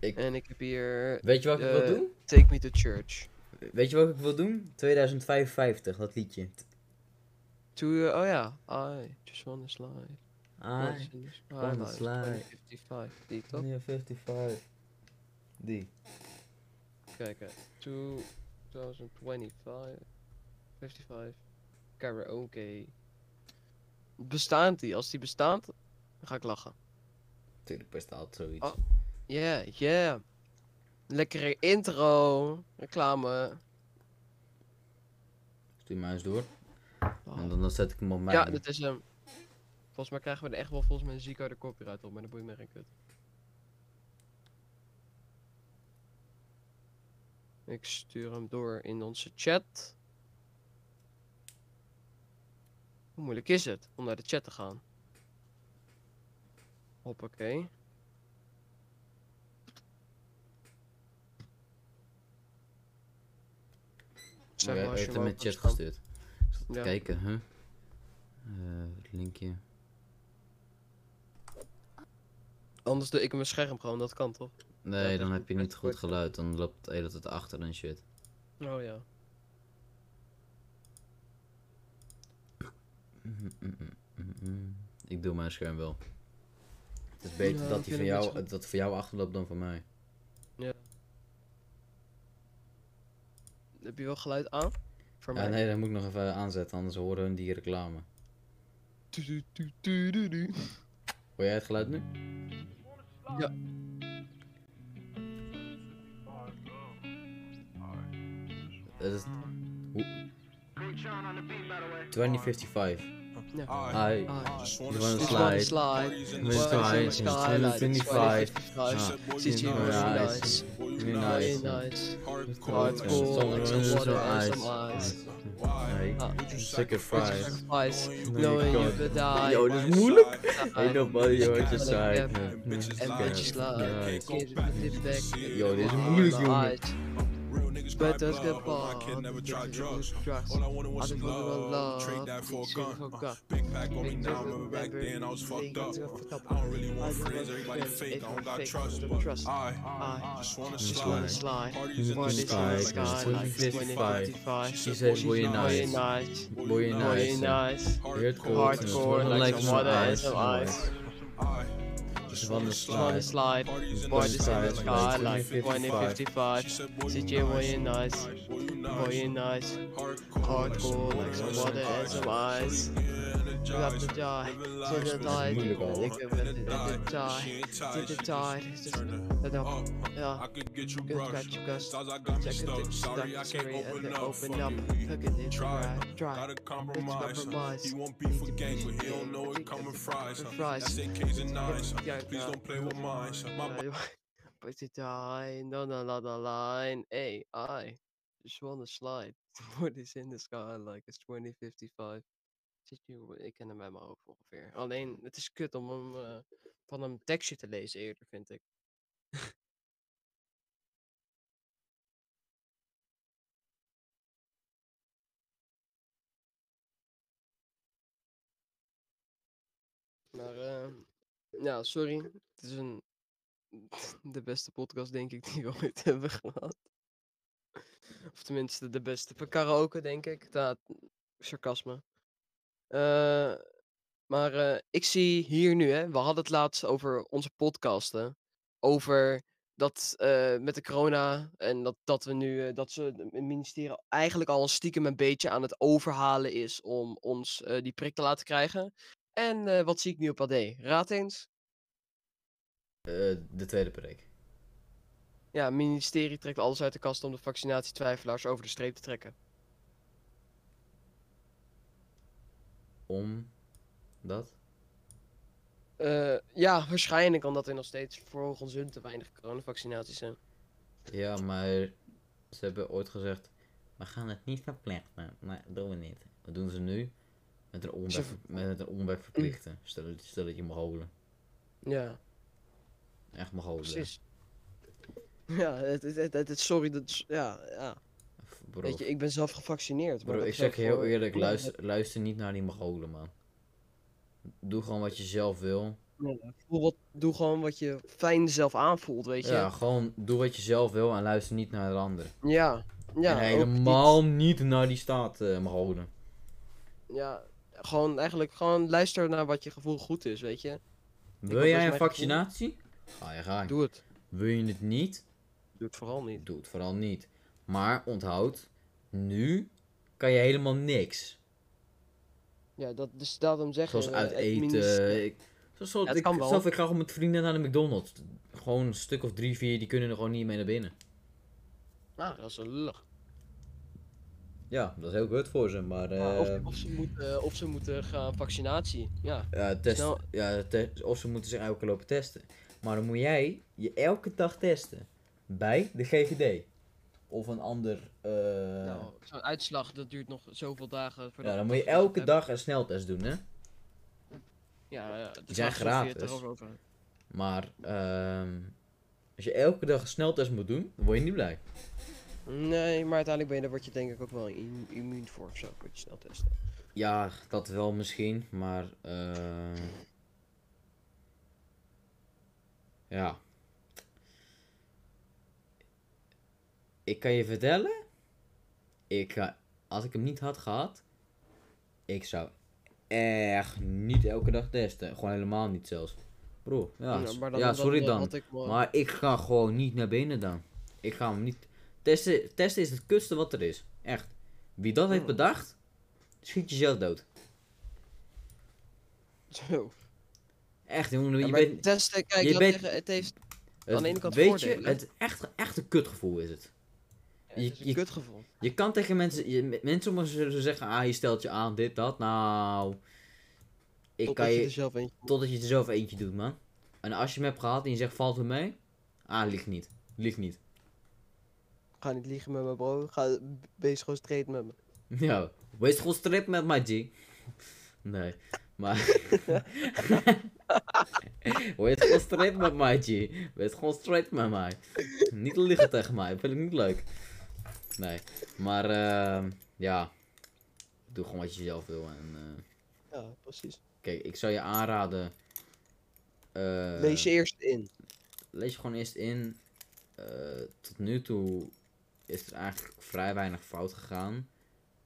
Ik- En ik heb hier Weet je wat ik wil doen? Take Me to Church. Weet je wat ik wil doen? 2055, dat liedje. To, oh ja, I just wanna slide. This my wanna slide. 2055, die toch? 55. Die. Kijk, hè. 2025, 55, karaoke. Bestaat die? Als die bestaat, dan ga ik lachen. Tuurlijk bestaat zoiets. Oh. Yeah, yeah. Lekkere intro, reclame. Stuur mij eens door. Oh. En dan, dan zet ik hem op mij. Ja, dat is hem. Volgens mij krijgen we er echt wel volgens mij een ziek harde copyright op, maar dat boeit me geen kut. Ik stuur hem door in onze chat. Hoe moeilijk is het om naar de chat te gaan? Hoppakee. Zeg maar heeft hem in chat gestuurd. Ik zat te Ja. kijken, huh? Eh, het linkje. Anders doe ik mijn scherm gewoon, dat kan toch? Nee, dat dan heb je niet goed geluid. Dan loopt het hele tijd achter en shit. Oh ja. Ik doe mijn scherm wel. Het is beter Ja, dat hij van jou, dat voor jou achterloopt dan voor mij. Heb je wel geluid aan? Voor Ja, mij. nee, dat moet ik nog even aanzetten, anders horen hun die reclame. Hoor jij het geluid nu? Ja. CG Yeah. was Yeah. nice. Really Very nice. nice. Hardcore. Hardcore, like some Some water and ice. some ice. Hey, Ah. sacrifice. Sacrifice, No, knowing you you can't. could die. Yo, dit is moeilijk. Die. Ain't nobody on your Like, side. yeah, no. And bitches bitches lie. lie. Nice. Get it back. Yo, dit is On moeilijk, the jongen. niggas but just get ball. My kid never tried drugs. All I wanted was some love. Trade that for a gun. Big pack on me now. Remember back then I was fucked up. I don't really want friends. Everybody fake. I don't got trust. But I just wanna slide. Parties in the sky. 25. She said boy nice. Boy nice. Boy nice. Hardcore. Hardcore. Like mother and some eyes. I Just wanna Just wanna slide. slide. Parties in Boy, the this in sky. the sky, Like like 2055. 2055. She said, boy, you CJ, boy, you nice. nice. Boy, you Boy, you nice. nice. Hardcore. Hardcore, like some water and some ice. You have to die. To the die. moeilijk al. Ik heb het in de die. To the die. Dat ook. Ja. I could get you brushed. your gust. Stars, I got me stuck. Sorry, I can't open up. open up. you. Look at it, Try, try, gotta compromise. He won't beef with gangs, but he don't know it coming fries. With fries. That's AKs and nines. Yeah, Please yeah. don't play with mine. My But to die, no, no, no, no, line. Hey, I just wanna slide. What is in the sky like it's 2055. Je, ik ken hem bij mijn hoofd ongeveer. Alleen, het is kut om hem eh, van een tekstje te lezen eerder, vind ik. Maar, eh, ja, sorry. Het is een, de beste podcast, denk ik, die we ooit hebben gehad. Of tenminste, de beste voor karaoke, denk ik. Dat, sarcasme. Eh, maar eh, ik zie hier nu, hè, we hadden het laatst over onze podcasten. Over dat eh, met de corona en dat, dat we nu, eh, dat ze het ministerie eigenlijk al een stiekem een beetje aan het overhalen is om ons eh, die prik te laten krijgen. En eh, wat zie ik nu op AD? Raad eens. Eh, de tweede prik. Ja, het ministerie trekt alles uit de kast om de vaccinatietwijfelaars over de streep te trekken. Om dat? Eh, ja, waarschijnlijk omdat er nog steeds volgens hun te weinig coronavaccinaties zijn. Ja, maar ze hebben ooit gezegd, we gaan het niet verplichten. Nee, dat doen we niet. Wat doen ze nu? Met een omweg, met een omweg verplichten. Stel, dat- stel dat je mag holen. Ja, Echt mag holen. precies. Ja, het, het, het, sorry, dat, is- ja, ja. Bro, Weet je, ik ben zelf gevaccineerd. maar bro ik zeg heel voor eerlijk, luister, luister niet naar die Mongolen, man. Doe gewoon wat je zelf wil. Ja, voel wat, doe gewoon wat je fijn zelf aanvoelt, weet je. Ja, gewoon doe wat je zelf wil en luister niet naar de ander. ja. ja en helemaal niet naar die staat, eh Mongolen. niet- ja, gewoon eigenlijk gewoon luister naar wat je gevoel goed is, weet je. Wil jij een vaccinatie? Ga je gang. Doe het. Wil je het niet? Doe het vooral niet. Doe het vooral niet. Maar onthoud, nu kan je helemaal niks. Ja, dat is daarom zeggen. Zoals eh, uit eten. Ik, zo, zo, Ja, het ik, kan wel. zelf, ik ga gewoon met vrienden naar de McDonald's. Gewoon een stuk of drie, vier, die kunnen er gewoon niet mee naar binnen. Ah, dat is een lullig. Ja, dat is heel goed voor ze, maar... Of, eh, of, ze moeten, of ze moeten gaan vaccinatie. Ja, ja, test, snel- ja te- of ze moeten zich elke keer lopen testen. Maar dan moet jij je elke dag testen. Bij de GGD. Of een ander... eh, nou, zo'n uitslag dat duurt nog zoveel dagen. Voordat ja, dan moet je elke hebben. dag een sneltest doen, hè? Ja, ja, Die zijn gratis. over. Maar ehm, als je elke dag een sneltest moet doen, dan word je niet blij. Nee, maar uiteindelijk ben je, daar word je denk ik ook wel immu- immuun voor of zo. Je snel testen. Ja, dat wel misschien, maar ehm, ja. Ik kan je vertellen, ik ga, als ik hem niet had gehad, ik zou echt niet elke dag testen. Gewoon helemaal niet zelfs. Bro, ja, Ja, sorry dan. had ik wel- Maar ik ga gewoon niet naar binnen dan. Ik ga hem niet. Testen, testen is het kutste wat er is. Echt. Wie dat heeft Hmm. bedacht, schiet jezelf dood. Zo. Echt, jongen. Ja, je bent, testen, kijk, je bent- het heeft het- aan de ene kant weet je, het echt, echt een kutgevoel is het. Het is je- een kutgevoel. Je kan tegen mensen, je, mensen om zullen zeggen, ah, je stelt je aan, dit, dat. Nou, Ik Totdat kan je je, er zelf eentje totdat je er zelf eentje doet, man. En als je hem hebt gehad en je zegt, valt er mee? Ah, ligt niet. Ligt niet. Ga niet liegen met me, bro. Ga bezig gewoon straight met me. Ja, wees gewoon strip met mij, G. Nee, maar... wees gewoon straight met mij, G. Wees gewoon straight met mij. Niet liegen tegen mij, vind ik niet leuk. Nee, maar ehm ja. Doe gewoon wat je zelf wil. En, eh, Ja, precies. kijk, ik zou je aanraden... eh, Lees je eerst in. lees je gewoon eerst in. Eh, tot nu toe is er eigenlijk vrij weinig fout gegaan.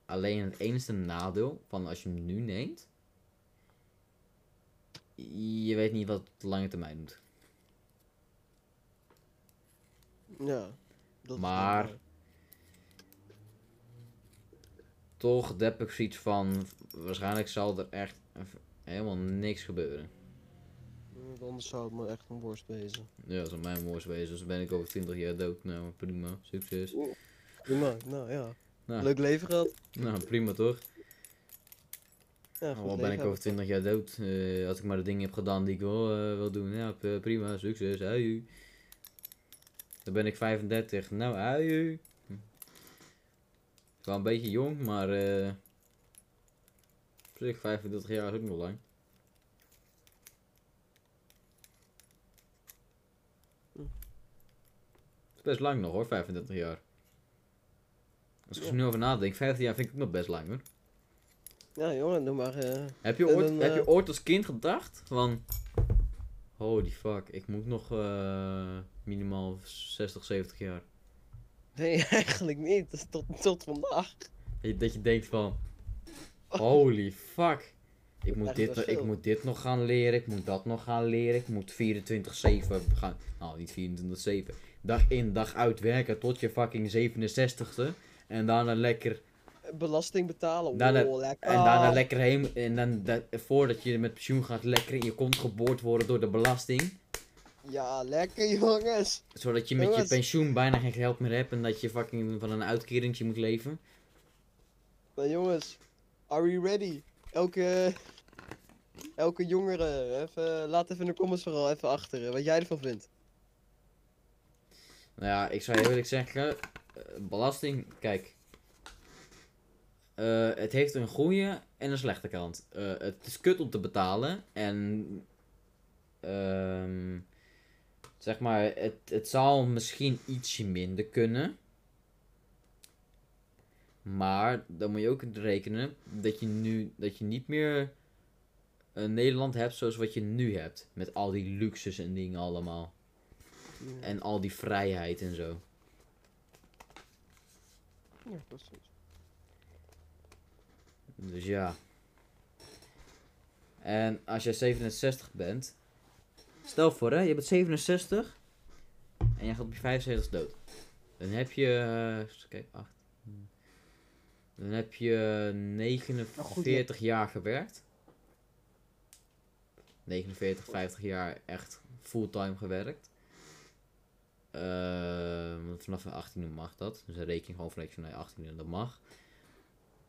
Alleen het enige nadeel van als je hem nu neemt. Je weet niet wat het lange termijn doet. Ja. Dat is Maar- wel waar. Toch heb ik zoiets van. Waarschijnlijk zal er echt helemaal niks gebeuren. Want Anders zou het me echt een worst wezen. Ja, dat is mijn worst wezen. Dus ben ik over 20 jaar dood. Nou, prima. Succes. Prima, nou ja. Nou. Leuk leven gehad. Nou, prima toch? Ja, goed al ben ik over 20 jaar dood. eh, als ik maar de dingen heb gedaan die ik wel eh, wil doen. Ja, prima, succes, ui. Dan ben ik 35. Nou, ui. Wel een beetje jong, maar eh op zich 35 jaar is ook nog lang. Hm. is best lang nog hoor, 35 jaar. Als ik er nu over nadenk, 15 jaar vind ik nog best lang hoor. Ja, jongen, doe maar. eh, Heb je, ooit, heb je eh, ooit als kind gedacht van... Holy fuck, ik moet nog minimaal 60, 70 jaar. Nee, eigenlijk niet. Tot, tot vandaag. Dat je, denkt van... Holy fuck. Ik moet, Echt dit, ik moet dit nog gaan leren, ik moet dat nog gaan leren, ik moet 24-7 gaan... Nou, niet 24-7. Dag in, dag uit werken tot je fucking 67ste. En daarna lekker Belasting betalen. Daarna- oh, lekker. En daarna lekker heen. En dan dat, voordat je met pensioen gaat, lekker in je kont geboord worden door de belasting. Ja, lekker jongens. Zodat je met je pensioen bijna geen geld meer hebt en dat je fucking van een uitkeringtje moet leven. Nou jongens, are we ready? Elke, elke jongere, even, laat even in de comments vooral even achter wat jij ervan vindt. Nou ja, ik zou heel eerlijk zeggen, eh, belasting, kijk. Eh, het heeft een goede en een slechte kant. Eh, het is kut om te betalen en ehm, zeg maar, het, het zal misschien ietsje minder kunnen. Maar dan moet je ook rekenen dat je nu dat je niet meer een Nederland hebt zoals wat je nu hebt. Met al die luxes en dingen allemaal. En al die vrijheid en zo. Ja, precies. Dus ja. En als jij 67 bent. Stel voor hè, je bent 67. En je gaat op je 75 dood. Dan heb je. eh, kijken, 8. Dan heb je 49 jaar gewerkt. 49, 50 jaar echt fulltime gewerkt. Want vanaf je 18 mag dat. Dus dan reken je gewoon vanuit je naar je 18 en dat mag.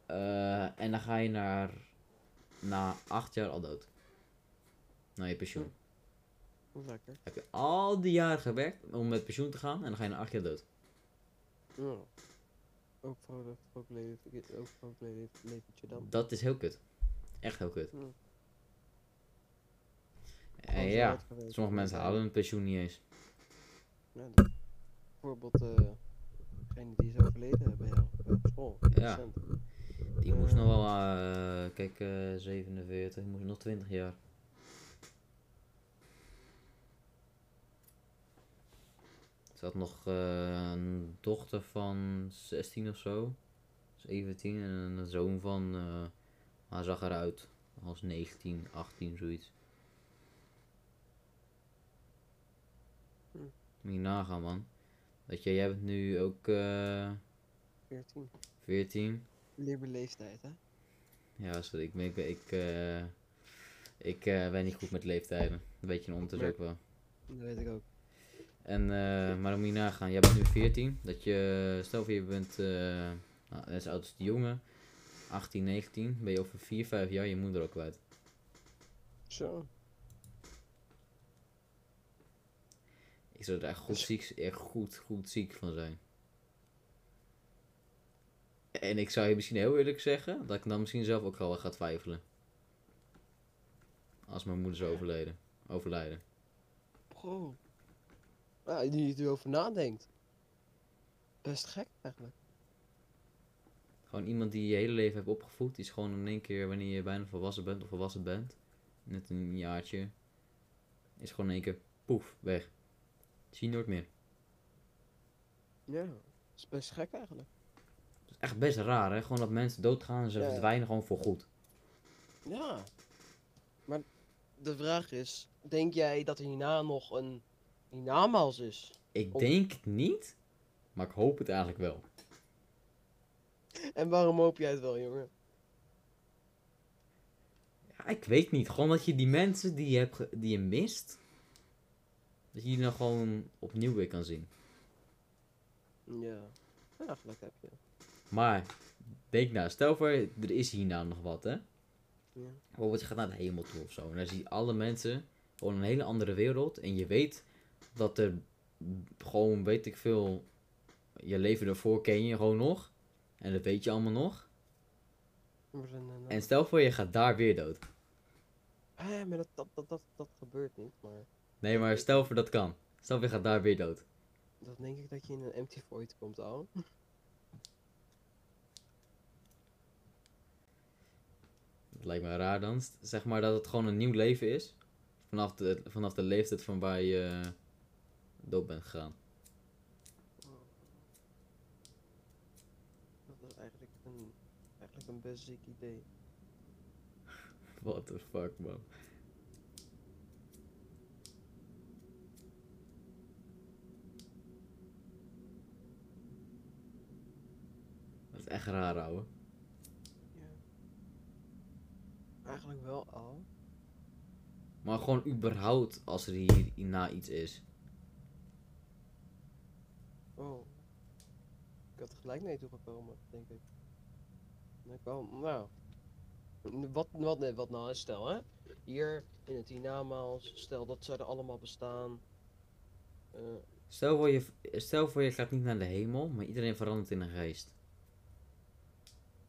Eh, en dan ga je naar, na 8 jaar al dood. Naar je pensioen. Lekker. Heb je al die jaren gewerkt om met pensioen te gaan en dan ga je na 8 jaar dood. Ja. Ook vrolijk, ook leven, ook leventje dan. Dat is heel kut. Echt heel kut. Ja. En zo ja, sommige mensen halen hun pensioen niet eens. Ja, dat- Bijvoorbeeld, eh degene die is overleden bij jou, op school. Ja. Die moest nog wel, eh, kijk, eh 47, die moest nog 20 jaar. Ze had nog eh, een dochter van 16 of zo, 17, en een zoon van, eh hij zag eruit als 19, 18, zoiets. Hm. Moet je nagaan, man. Dat je, jij bent nu ook eh 14. 14. Leer bij leeftijd, hè? Ja, sorry, ik, ben- ik, ik, eh, ik ben niet goed met leeftijden. Een beetje een ondertussen ook wel. Dat weet ik ook. En, eh, maar dan moet je nagaan, jij bent nu 14. Dat je, stel voor je bent eh nou, net zo oud als de jongen. 18, 19. Ben je over 4, 5 jaar je moeder ook kwijt. Zo. Ik zou er echt goed, Dus- ziek, echt goed, goed ziek van zijn. En ik zou je misschien heel eerlijk zeggen dat ik dan misschien zelf ook wel ga twijfelen. Als mijn moeder zou overleden. Overlijden. Bro. Ja, nu je erover nadenkt. Best gek eigenlijk. Gewoon iemand die je hele leven hebt opgevoed. Die is gewoon in één keer wanneer je bijna volwassen bent of volwassen bent. Net een jaartje. Is gewoon in één keer poef, weg. Zie je nooit meer. Ja. Dat is best gek eigenlijk. Dat is echt best raar hè. Gewoon dat mensen doodgaan en ze Ja. verdwijnen gewoon voor goed. Ja. Maar de vraag is, denk jij dat er hierna nog een hiernamaals is? Ik Of- denk het niet. Maar ik hoop het eigenlijk wel. En waarom hoop jij het wel, jongen? Ja, ik weet niet. Gewoon dat je die mensen die je, hebt die je mist. Dat je die dan gewoon opnieuw weer kan zien. Ja. Ja, gelijk heb je. Maar, denk nou, stel voor, er is hier nou nog wat, hè? Ja. Bijvoorbeeld, je gaat naar de hemel toe of zo. En dan zie je alle mensen gewoon een hele andere wereld. En je weet dat er gewoon, weet ik veel, je leven ervoor ken je gewoon nog. En dat weet je allemaal nog. Dan- En stel voor, je gaat daar weer dood. Eh, maar dat, dat, dat, dat, dat gebeurt niet, maar Nee, maar stel voor dat kan. Stel voor, je gaat daar weer dood. dan denk ik dat je in een empty void komt, al. Dat lijkt me raar dan. Zeg maar dat het gewoon een nieuw leven is. Vanaf de, vanaf de leeftijd van waar je eh, dood bent gegaan. Dat is eigenlijk een, eigenlijk een best ziek idee. What the fuck, man. Dat is echt raar, ouwe. Ja. Eigenlijk wel al. Maar gewoon überhaupt als er hier hierna iets is. Oh. Ik had er gelijk mee toegekomen, denk ik. Ik wel, nou. Wat, wat, nee, wat nou, stel hè. Hier in het hiernamaals, stel dat zij er allemaal bestaan. Eh, Stel voor, je, stel voor je gaat niet naar de hemel, maar iedereen verandert in een geest.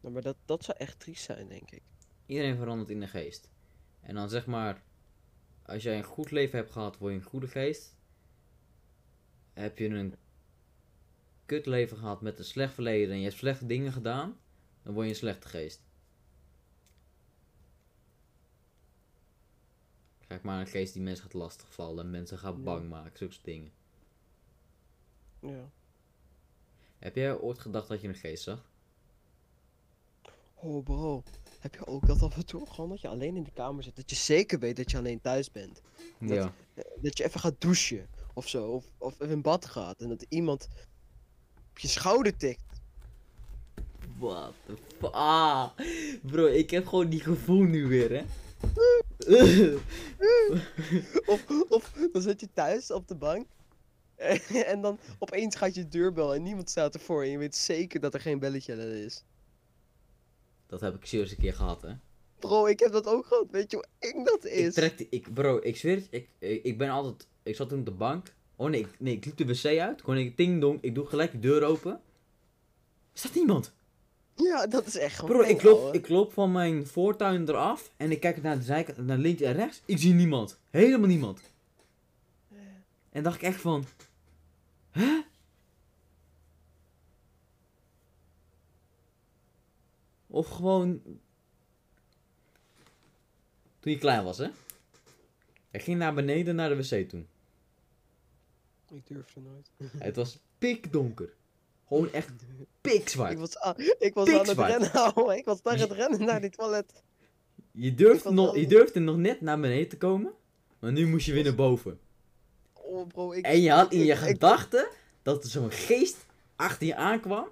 nou, maar dat, dat zou echt triest zijn, denk ik. Iedereen verandert in een geest. En dan zeg maar, als jij een goed leven hebt gehad, word je een goede geest. Heb je een kut leven gehad met een slecht verleden en je hebt slechte dingen gedaan, dan word je een slechte geest. Kijk maar een geest die mensen gaat lastigvallen en mensen gaat bang maken, zulke dingen. Ja. Heb jij ooit gedacht dat je een geest zag? Oh bro, heb je ook dat af en toe gewoon dat je alleen in de kamer zit, dat je zeker weet dat je alleen thuis bent? Dat- Ja. Eh, Dat je even gaat douchen of zo, of, of even in bad gaat en dat iemand op je schouder tikt. What the fuck? Ah, bro, ik heb gewoon die gevoel nu weer, hè? Of, of dan zit je thuis op de bank en dan opeens gaat je deurbel en niemand staat ervoor en je weet zeker dat er geen belletje is. Dat heb ik serieus een keer gehad, hè? Bro, ik heb dat ook gehad, weet je hoe eng dat Ik is? trekte, ik, bro, ik zweer het, ik, ik, ik ben altijd, ik zat toen op de bank. Oh nee, ik, nee, ik liep de wc uit. Gewoon ik ding dong, ik doe gelijk de deur open. Er staat niemand. Ja, dat is echt gewoon Bro, ik loop, ouwe. ik loop van mijn voortuin eraf en ik kijk naar de zijkant, naar links en rechts. Ik zie niemand. Helemaal niemand. En dacht ik echt van, hè? Of gewoon, toen je klein was, hè? Ik ging naar beneden naar de wc toen. Ik durfde nooit. Het was pikdonker. Gewoon echt pikzwart. Ik was, aan, ik was aan het rennen, ouwe. Ik was aan het rennen naar die toilet. Je durfde, nog, je durfde nog net naar beneden te komen, maar nu moest je weer naar boven. Oh bro, ik... En je had in ik- je gedachten dat er zo'n geest achter je aankwam.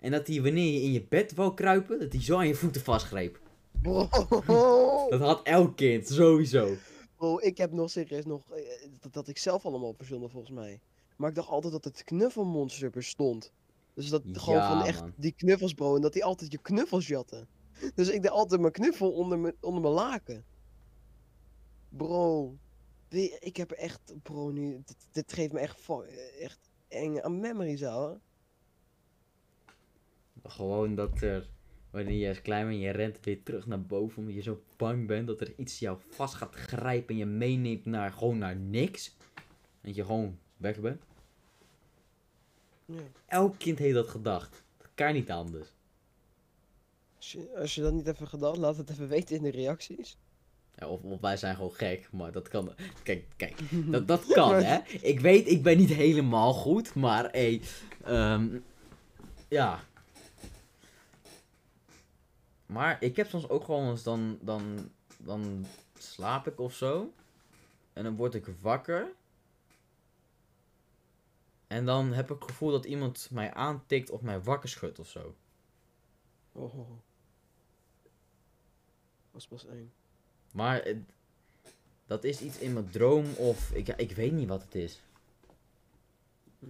En dat hij wanneer je in je bed wou kruipen, dat hij zo aan je voeten vastgreep. Dat had elk kind, sowieso. Bro, ik heb nog serieus nog... eh, Dat, dat ik zelf allemaal verzonnen volgens mij. Maar ik dacht altijd dat het knuffelmonster bestond. Dus dat gewoon Ja, van echt man. die knuffels bro. En dat die altijd je knuffels jatten. Dus ik deed altijd mijn knuffel onder mijn, onder mijn laken. Bro, ik heb echt, bro, nu, dit, dit geeft me echt, fu- echt enge memories, ouwe. Gewoon dat er, wanneer je als klein bent, je rent weer terug naar boven omdat je zo bang bent dat er iets jou vast gaat grijpen en je meeneemt naar, gewoon naar niks. Dat je gewoon weg bent. Ja. Elk kind heeft dat gedacht. Dat kan niet anders. Als je, als je dat niet even gedaan, laat het even weten in de reacties. Ja, of, of wij zijn gewoon gek, maar dat kan. Kijk, kijk, dat, dat kan hè. Ik weet, ik ben niet helemaal goed, maar hé, ehm, ja. Maar ik heb soms ook gewoon eens dan, dan, dan slaap ik of zo. En dan word ik wakker. En dan heb ik het gevoel dat iemand mij aantikt of mij wakker schudt of zo. Oh. Was pas één. Maar het- dat is iets in mijn droom of ik, ik weet niet wat het is. Hm.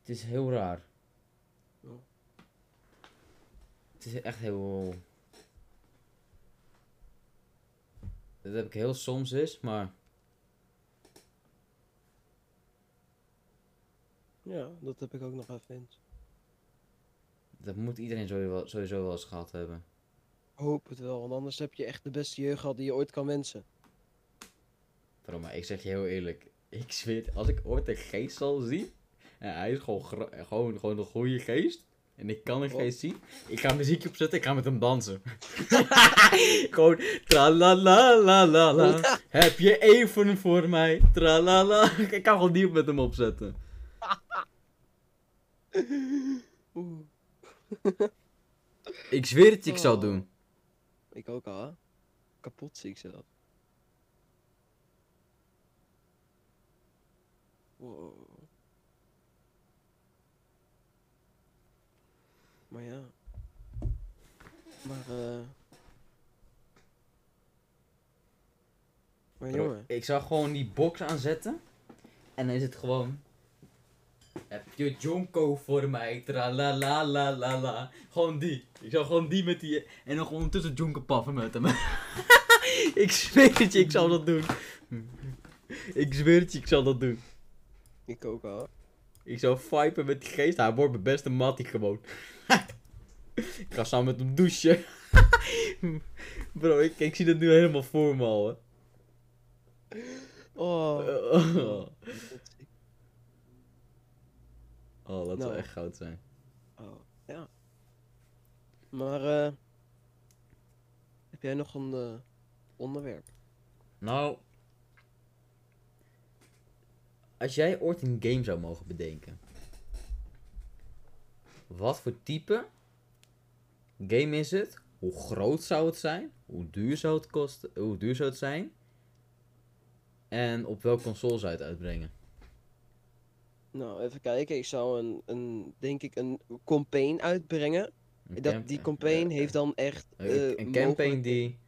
Het is heel raar. Ja. Het is echt heel. Dat heb ik heel soms is, maar Ja, dat heb ik ook nog even eens. dat moet iedereen sowieso wel, sowieso wel eens gehad hebben. Hoop het wel, want anders heb je echt de beste jeugd gehad die je ooit kan wensen. Bro, maar ik zeg je heel eerlijk. Ik zweer, het, als ik ooit een geest zal zien. En hij is gewoon, gewoon, gewoon een goede geest. En ik kan een Wat? geest zien. Ik ga muziekje opzetten, ik ga met hem dansen. gewoon tralalalala. Heb je even voor mij? Tralala. Ik kan gewoon die met hem opzetten. Ik zweer het, ik zou het Oh. doen. Ik ook al, hè? Kapot zie ik zelf. Wow. Maar ja. Maar eh. Maar Bro, jongen. ik zou gewoon die box aanzetten. En dan is het gewoon. Heb je Jonko voor mij? Tralalalala. Gewoon die. Ik zou gewoon die met die. En dan gewoon ondertussen Jonko paffen met hem. ik zweer het je, ik zal dat doen. ik zweer het je, ik zal dat doen. Ik ook al. Ik zou vipen met die geest. Hij wordt mijn beste mattie gewoon. ik ga samen met hem douchen. Bro, ik, ik zie dat nu helemaal voor me al. Hè. Oh. Oh, oh dat zou Nou. echt goud zijn. Oh, ja. Maar eh. Heb jij nog een eh, onderwerp? Nou, als jij ooit een game zou mogen bedenken, wat voor type game is het? Hoe groot zou het zijn? Hoe duur zou het kosten? Hoe duur zou het zijn? En op welke console zou je het uitbrengen? Nou, even kijken. Ik zou een, een denk ik, een campaign uitbrengen. Een Dat, die campaign heeft dan echt. eh, eh, een campaign mogelijk- die.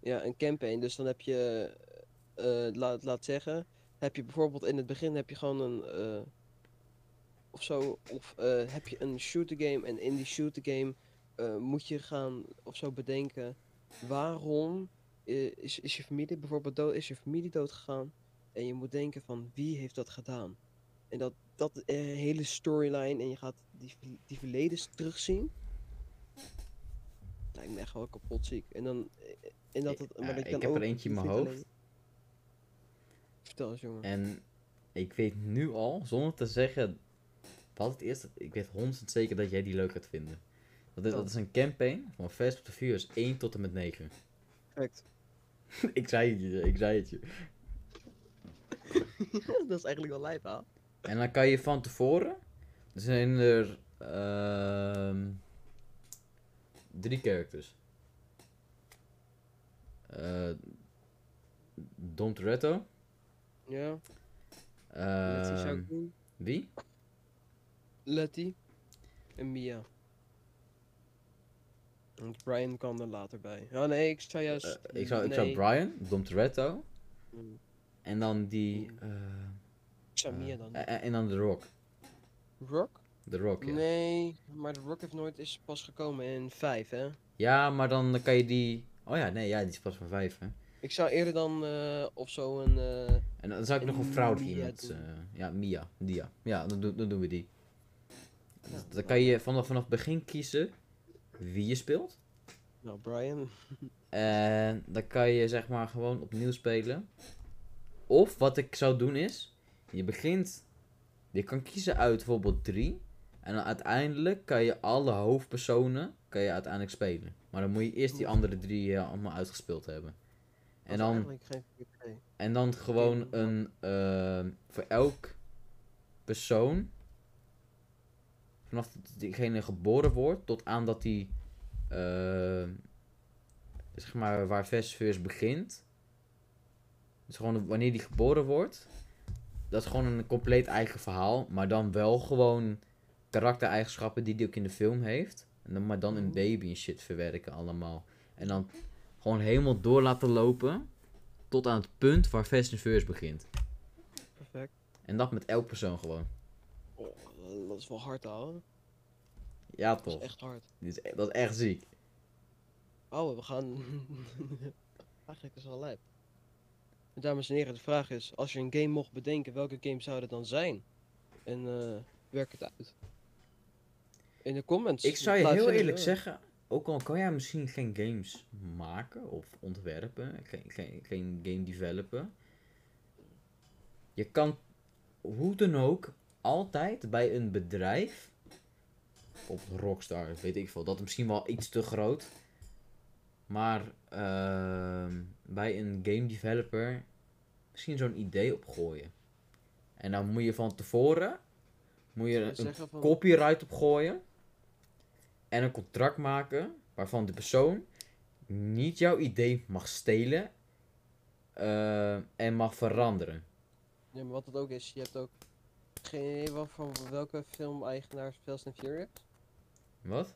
Ja, een campaign. Dus dan heb je. eh, laat, laat zeggen. Heb je bijvoorbeeld in het begin heb je gewoon een. eh, of zo. Of eh, heb je een shooter game. En in die shooter game. eh, moet je gaan. Of zo bedenken. Waarom. is, is je familie bijvoorbeeld dood. Is je familie dood gegaan. En je moet denken van wie heeft dat gedaan. En dat, dat hele storyline. En je gaat die, die verledens terugzien. Lijkt me echt wel kapot ziek. En dan. En dat het, maar ik dan heb er eentje in mijn alleen- hoofd. Vertel eens, jongen. En ik weet nu al, zonder te zeggen wat het is, ik weet 100% zeker dat jij die leuk gaat vinden. Dat is, Oh. dat is een campaign van Fast of the Furious 1 tot en met 9. Perfect. ik zei het je, ik zei het je. dat is eigenlijk wel lijp, hè? En dan kan je van tevoren, er zijn er ehm, drie characters. Eh Dom Toretto. Ja, Letty zou ehm, ik doen. wie? Letty. En Mia. Want Brian kwam er later bij. Ja, nee, ik zou juist... Eh, ik, zou, ik zou. Brian, Dom Toretto. Mm. En dan die. Mm. eh, Ik zou Mia eh, dan. en- en, dan The Rock. Rock? The Rock, ja. Nee, maar de Rock heeft nooit is pas gekomen in 5, hè? Ja, maar dan kan je die. Oh ja, nee, ja, die is pas van vijf, hè. Ik zou eerder dan eh, of zo een. eh, En dan zou ik nog een vrouwelijke Mia iemand... doen. eh, ja, Mia. Dia. Ja, dan, doen- dan doen we die. Ja, Dan kan je vanaf, vanaf het begin kiezen wie je speelt. nou, Brian. En dan kan je zeg maar gewoon opnieuw spelen. Of wat ik zou doen is, je begint, je kan kiezen uit bijvoorbeeld drie. En dan uiteindelijk kan je alle hoofdpersonen, kan je uiteindelijk spelen. Maar dan moet je eerst die andere drie eh, allemaal uitgespeeld hebben. En dan, geen. En dan gewoon een, eh, voor elk persoon, vanaf dat diegene geboren wordt, tot aan dat hij, eh, zeg maar, waar Furious begint. Dus gewoon wanneer die geboren wordt, dat is gewoon een compleet eigen verhaal, maar dan wel gewoon karaktereigenschappen die hij ook in de film heeft. En dan, maar dan een Mhm. baby en shit verwerken allemaal. En dan gewoon helemaal door laten lopen tot aan het punt waar Fast and Furious begint. Perfect. En dat met elk persoon gewoon. Oh, dat is wel hard houden. Ja, Dat is toch. echt hard. Dit is, e- dat is echt ziek. Oh, we gaan. Eigenlijk is het wel lijp. Dames en heren, de vraag is: als je een game mocht bedenken, welke game zou het dan zijn? En eh, werk het uit. In de comments. Ik zou je heel eerlijk zeggen, ook al kan jij misschien geen games maken of ontwerpen, geen, geen, geen game developen. Je kan hoe dan ook altijd bij een bedrijf, of Rockstar, weet ik veel, dat is misschien wel iets te groot. Maar ehm, bij een game developer misschien zo'n idee opgooien. En dan moet je van tevoren moet je een van- copyright opgooien. En een contract maken waarvan de persoon niet jouw idee mag stelen eh, en mag veranderen. Ja, maar wat het ook is, je hebt ook geen idee wat van welke film-eigenaar Fast and Furious. Wat?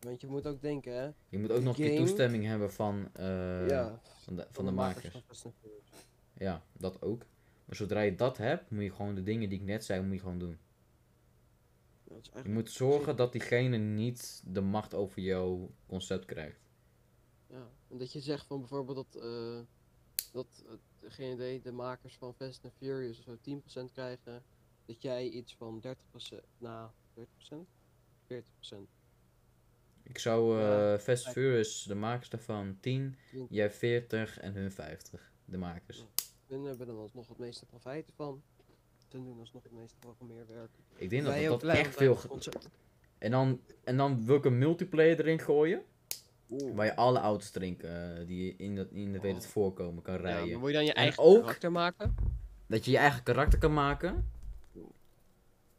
Want je moet ook denken, hè? Je moet ook nog die Game. toestemming hebben van, eh, ja, van de, van de makers. van. Ja, dat ook. Maar zodra je dat hebt, moet je gewoon de dingen die ik net zei, moet je gewoon doen. Je moet zorgen dat diegene niet de macht over jouw concept krijgt. Ja, en dat je zegt van bijvoorbeeld dat, eh dat eh, idee, de makers van Fast and Furious zo 10% krijgen, dat jij iets van 30%, nou 30%, 40%, Ik zou eh Fast kijk. Furious, de makers daarvan 10, 20. jij 40 en hun 50. De makers. Hun hebben dan alsnog het meeste profijt van. Doen alsnog het meeste programmeerwerk. Ik denk dat dat, dat echt veel... En dan, en dan wil ik een multiplayer erin gooien. Oeh. Waar je alle auto's drinken eh, die in de, in de weet het Oh. voorkomen kan Ja, rijden. maar moet je dan je En eigen ook- karakter maken? Dat je je eigen karakter kan maken.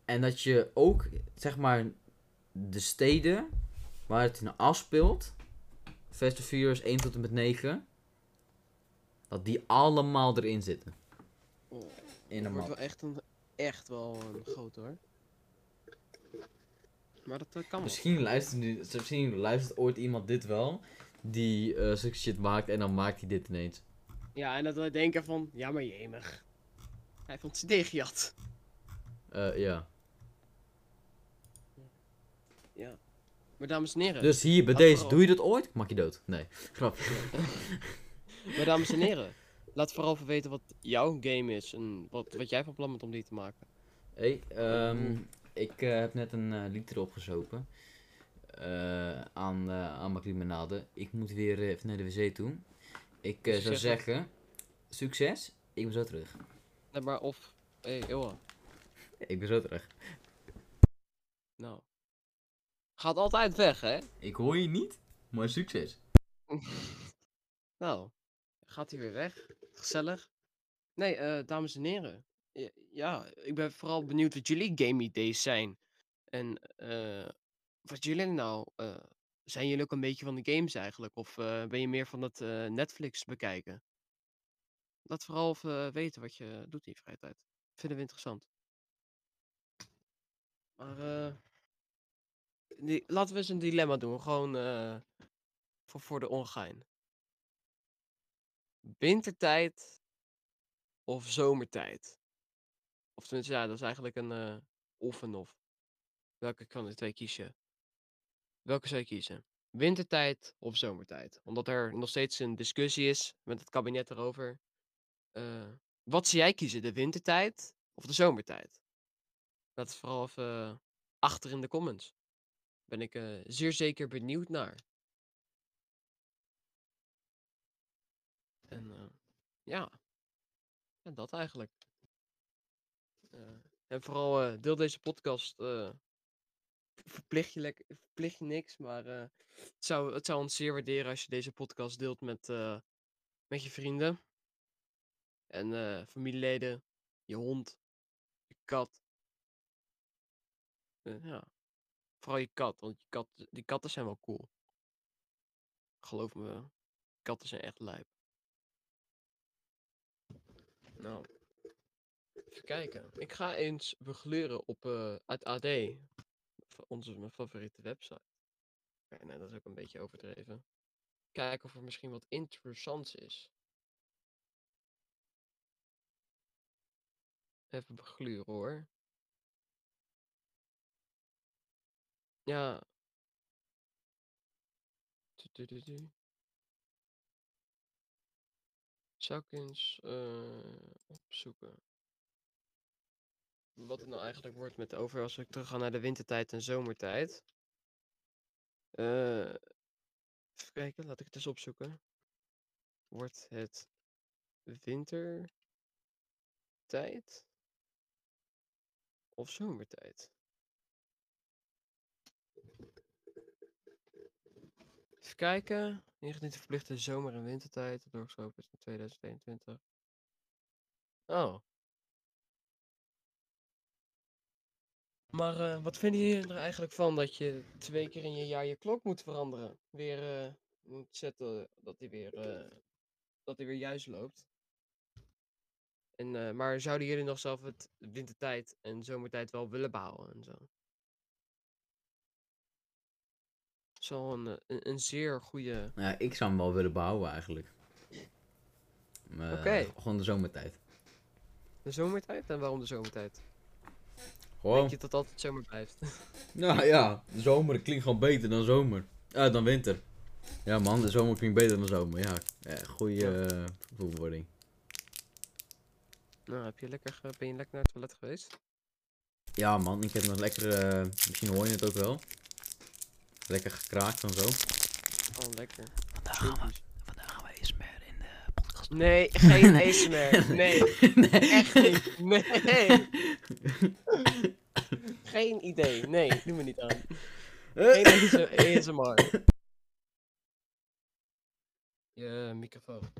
En dat je ook, zeg maar, de steden waar het in afspeelt. Fast and Furious 1 tot en met 9. Dat die allemaal erin zitten. Oh, In een wordt wel echt, een, echt wel een groot hoor. Maar dat eh, kan wel. Misschien luistert, nu, misschien luistert ooit iemand dit wel. Die eh zulke shit maakt en dan maakt hij dit ineens. Ja, en dat we denken van, ja maar jemig. Hij ons CD gejat. Eh, ja. Ja. Maar dames en heren, Dus hier bij deze, doe je dat ooit? Maak je dood? Nee. Grap. maar dames en heren, laat vooral even weten wat jouw game is en wat, wat jij van plan bent om die te maken. Hey, ehm, ik eh, heb net een eh lied erop gezopen. Eh, aan, aan mijn limonade. Ik moet weer even naar de wc toe. Ik zou zeggen, succes. Ik ben zo terug. Nee, maar of, hé hey, Ilwa, Ik ben zo terug. nou. Gaat altijd weg hè? Ik hoor je niet, maar succes. nou, gaat hij weer weg. Gezellig. Nee, eh, dames en heren. Ja, ik ben vooral benieuwd wat jullie game ideeën zijn. En eh, wat jullie nou. eh, zijn jullie ook een beetje van de games eigenlijk? Of ben je meer van het Netflix bekijken? Laat vooral weten wat je doet in je vrije tijd. Vinden we interessant. Maar laten we eens een dilemma doen. Gewoon voor, voor de ongein. Wintertijd of zomertijd? Of tenminste, ja, dat is eigenlijk een eh of en of. Welke van de twee kies je? Welke zou je kiezen? wintertijd of zomertijd. Omdat er nog steeds een discussie is met het kabinet erover. Eh, wat zou jij kiezen, de wintertijd of de zomertijd? Laat het vooral even achter in de comments. Ben ik eh, zeer zeker benieuwd naar. En eh, ja. ja, dat eigenlijk. Eh, en vooral eh, deel deze podcast. verplicht, je verplicht je niks, maar het, zou, het zou ons zeer waarderen als je deze podcast deelt met, met je vrienden. En familieleden, je hond, je kat. Ja, vooral je kat, want je kat, die katten zijn wel cool. Geloof me, katten zijn echt lijp. Nou, even kijken. Ik ga eens begleuren op eh het AD. Onze mijn favoriete website. Ja, nee, dat is ook een beetje overdreven. Kijken of er misschien wat interessants is. Even begluren hoor. Ja. Zou ik eens eh, opzoeken. Wat het nou eigenlijk wordt met over als ik terug ga naar de wintertijd en zomertijd. Eh, even kijken, laat ik het eens opzoeken. Wordt het wintertijd of zomertijd? Even kijken. 19 verplichte zomer- en wintertijd. Doorgeschoven is naar 2021. Oh. Maar eh, wat vinden jullie er eigenlijk van dat je twee keer in je jaar je klok moet veranderen? Weer eh, moet zetten dat die weer, eh, dat die weer juist loopt. En, maar zouden jullie nog zelf het wintertijd en zomertijd wel willen behouden en zo? Is wel een, eh, een, een zeer goede. Ja, ik zou hem wel willen behouden eigenlijk. Maar, Oké. Gewoon de zomertijd. De zomertijd? En waarom de zomertijd? Gewoon. Denk je dat het altijd zomer blijft? Nou ja, de zomer klinkt gewoon beter dan zomer. Eh, dan winter. Ja man, de zomer klinkt beter dan zomer. Ja, ja goede eh, voetwoording. nou, heb je lekker, ben je lekker naar het toilet geweest? Ja man, ik heb nog lekker, eh, misschien hoor je het ook wel. Lekker gekraakt en zo. Oh, lekker. Vandaag Filmpjes. vandaag gaan we ASMR in de podcast. Nee, geen ASMR. Nee, echt niet. Nee. Geen idee. Nee, doe me niet aan. Geen AS- ASMR. Je microfoon.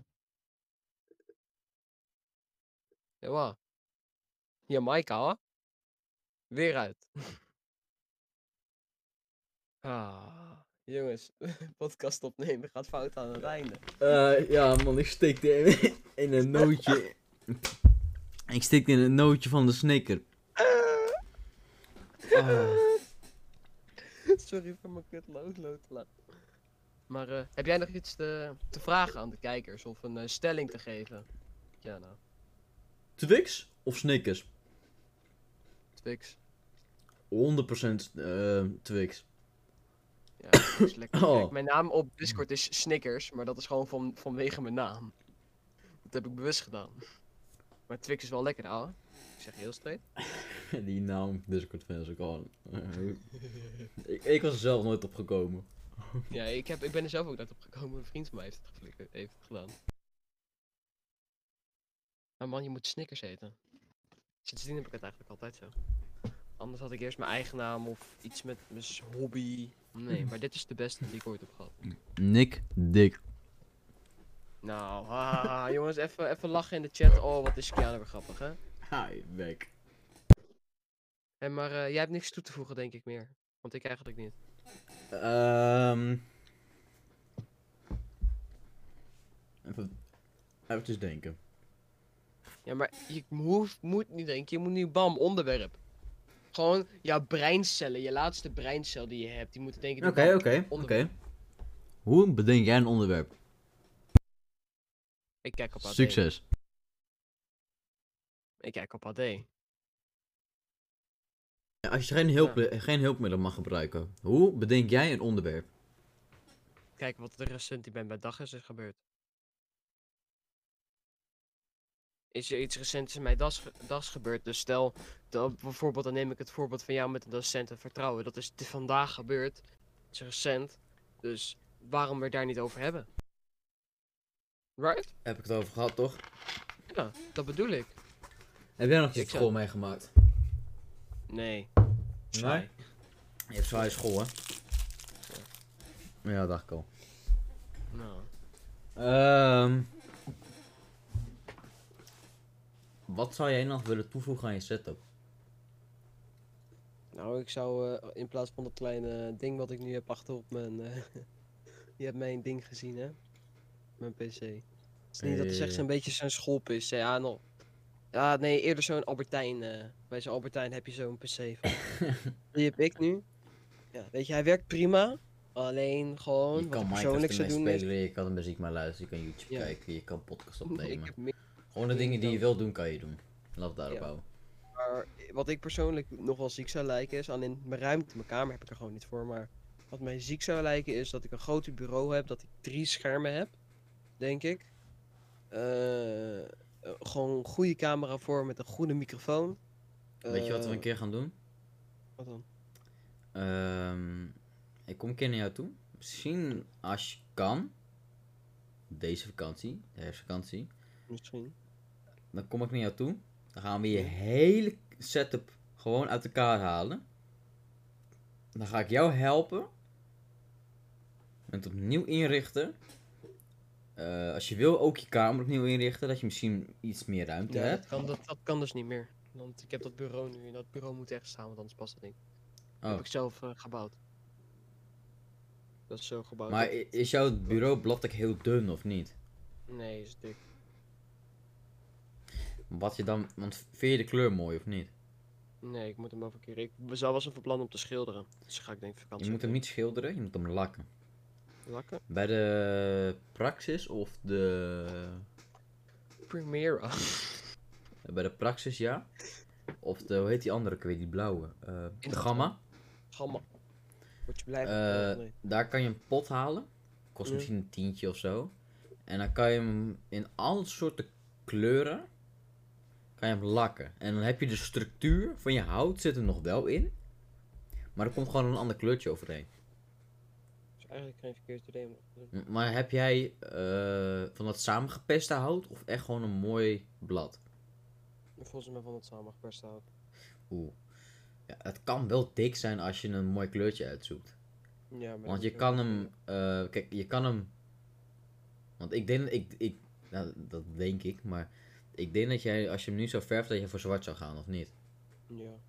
Ja, hoor. Weer uit. Ah, jongens, podcast opnemen gaat fout aan het einde. Eh, ja man, ik stikte in, in een nootje. Ik stikte in een nootje van de snicker. Ah. Sorry voor mijn kut. Maar eh, heb jij nog iets te, te vragen aan de kijkers of een eh, stelling te geven? Ja, nou, Twix of Snickers? 100% Twix. eh Twix. Is lekker. Oh. Kijk, mijn naam op Discord is Snickers, maar dat is gewoon van, vanwege mijn naam. Dat heb ik bewust gedaan. Maar Twix is wel lekker, ouwe. Ik zeg heel straight. Die naam Discord fans ook al. ik, ik was er zelf nooit op gekomen. Ja, ik, heb, ik ben er zelf ook net op gekomen. Een vriend van mij heeft het, geflikt- heeft het gedaan. Maar man, je moet Snickers eten. Sindsdien heb ik het eigenlijk altijd zo. Anders had ik eerst mijn eigen naam of iets met mijn hobby. Nee, maar dit is de beste die ik ooit heb gehad. Nick Dick. Nou, haha, jongens, even, even lachen in de chat. Oh, wat is Kiana weer grappig, hè? Hi, weg. En maar eh, jij hebt niks toe te voegen, denk ik meer. Want ik eigenlijk niet. Ehm. Even, even denken. Ja, maar je hoeft, moet niet denken. Je moet nu bam, onderwerp. Gewoon jouw breincellen, je laatste breincel die je hebt, die moeten denken. Oké, oké, oké. Hoe bedenk jij een onderwerp? Ik kijk op AD. Succes. Ik kijk op AD. Als je geen, hulp, geen hulpmiddelen mag gebruiken, hoe bedenk jij een onderwerp? kijken wat er recent bij dag is, is gebeurd. Is er iets recents in mijn das, das gebeurd? Dus stel, dan, bijvoorbeeld, dan neem ik het voorbeeld van jou met een docent en vertrouwen. Dat is vandaag gebeurd. Het is recent. Dus waarom we daar niet over hebben? Right? Heb ik het over gehad, toch? Ja, dat bedoel ik. Heb jij nog iets school meegemaakt? Nee. Nee? Je hebt zwaaie school, hè? Ja, dacht ik al. Nou. Ehm wat zou jij nog willen toevoegen aan je setup? Nou, ik zou eh, in plaats van dat kleine ding wat ik nu heb achter op mijn. eh, je hebt mijn ding gezien, hè? Mijn PC. Het is niet dat het echt Eh. zo'n beetje zo'n school-PC. Ja, nog. Ja, nee, eerder zo'n Albertijn. bij zo'n Albertijn heb je zo'n PC van. Die heb ik nu. Ja, weet je, hij werkt prima. Alleen gewoon. je wat kan Minecraft persoonlijk zou doen. is- spelen, je kan muziek maar luisteren, je kan YouTube Ja. kijken, je kan podcast ik opnemen. heb meer Gewoon de dingen die je wil doen, kan je doen. Laat het daarop Ja. houden. Maar wat ik persoonlijk nog wel ziek zou lijken is, aan in mijn ruimte, mijn kamer heb ik er gewoon niet voor, maar wat mij ziek zou lijken is dat ik een groot bureau heb, dat ik drie schermen heb, denk ik. Eh, eh, gewoon een goede camera voor met een goede microfoon. Weet je wat we een Eh, keer gaan doen? Wat dan? Ehm, ik kom een keer naar jou toe. Misschien als je kan. Deze vakantie, de herfstvakantie. Misschien. Dan kom ik naar jou toe. Dan gaan we je hele setup gewoon uit elkaar halen. Dan ga ik jou helpen. Met het opnieuw inrichten. Eh, als je wil ook je kamer opnieuw inrichten. Dat je misschien iets meer ruimte Ja, hebt. dat, kan, dat, dat kan dus niet meer. Want ik heb dat bureau nu en dat bureau moet echt staan, want anders past het niet. Dat Oh. heb ik zelf eh, gebouwd. Dat is zo gebouwd. Maar dat- is jouw bureaublad ook heel dun of niet? Nee, is dik. Wat je dan, want vind je de kleur mooi of niet? Nee, ik moet hem over een keer. Ik zou was van plan om te schilderen. Dus ga ik denk ik vakantie. Je moet hem niet schilderen, je moet hem lakken. Lakken? Bij de Praxis of de. Primera. Bij de Praxis ja. Of de, hoe heet die andere, ik weet die blauwe. eh, de. Gamma. Gamma. Word je blij van? Eh, nee. Daar kan je een pot halen. Kost misschien een tientje of zo. En dan kan je hem in alle soorten kleuren. Kan je hem lakken. En dan heb je de structuur van je hout zit er nog wel in. Maar er komt gewoon een ander kleurtje overheen. Dus eigenlijk geen verkeerd idee. Maar... Maar heb jij eh, van dat samengepeste hout of echt gewoon een mooi blad? Volgens mij van het samengeperst hout. Oeh. Ja, het kan wel dik zijn als je een mooi kleurtje uitzoekt. Ja, maar Want dat je is kan hem, eh, kijk, je kan hem. Want ik denk, ik, ik, nou, dat denk ik, maar ik denk dat jij, als je hem nu zou verven, dat je voor zwart zou gaan, of niet? Ja.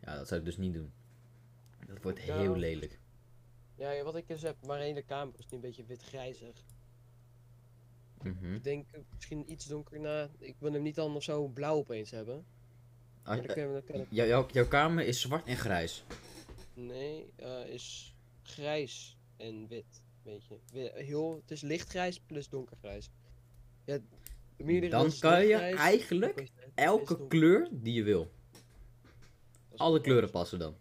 Ja, dat zou ik dus niet doen. Dat wordt Ja. heel lelijk. Ja, wat ik dus heb, mijn hele kamer is nu een beetje wit-grijzig. Mhm. Ik denk eh, misschien iets donker na. Ik wil hem niet dan of zo blauw opeens hebben. Maar dan kunnen we, dan kan ik... jou- jouw, kamer is zwart en grijs. Nee, eh, is grijs en wit. Weet je. Heel, het is lichtgrijs plus donkergrijs. Ja, de Dan kan je eigenlijk Elke kleur die je wil. Alle kleuren passen dan.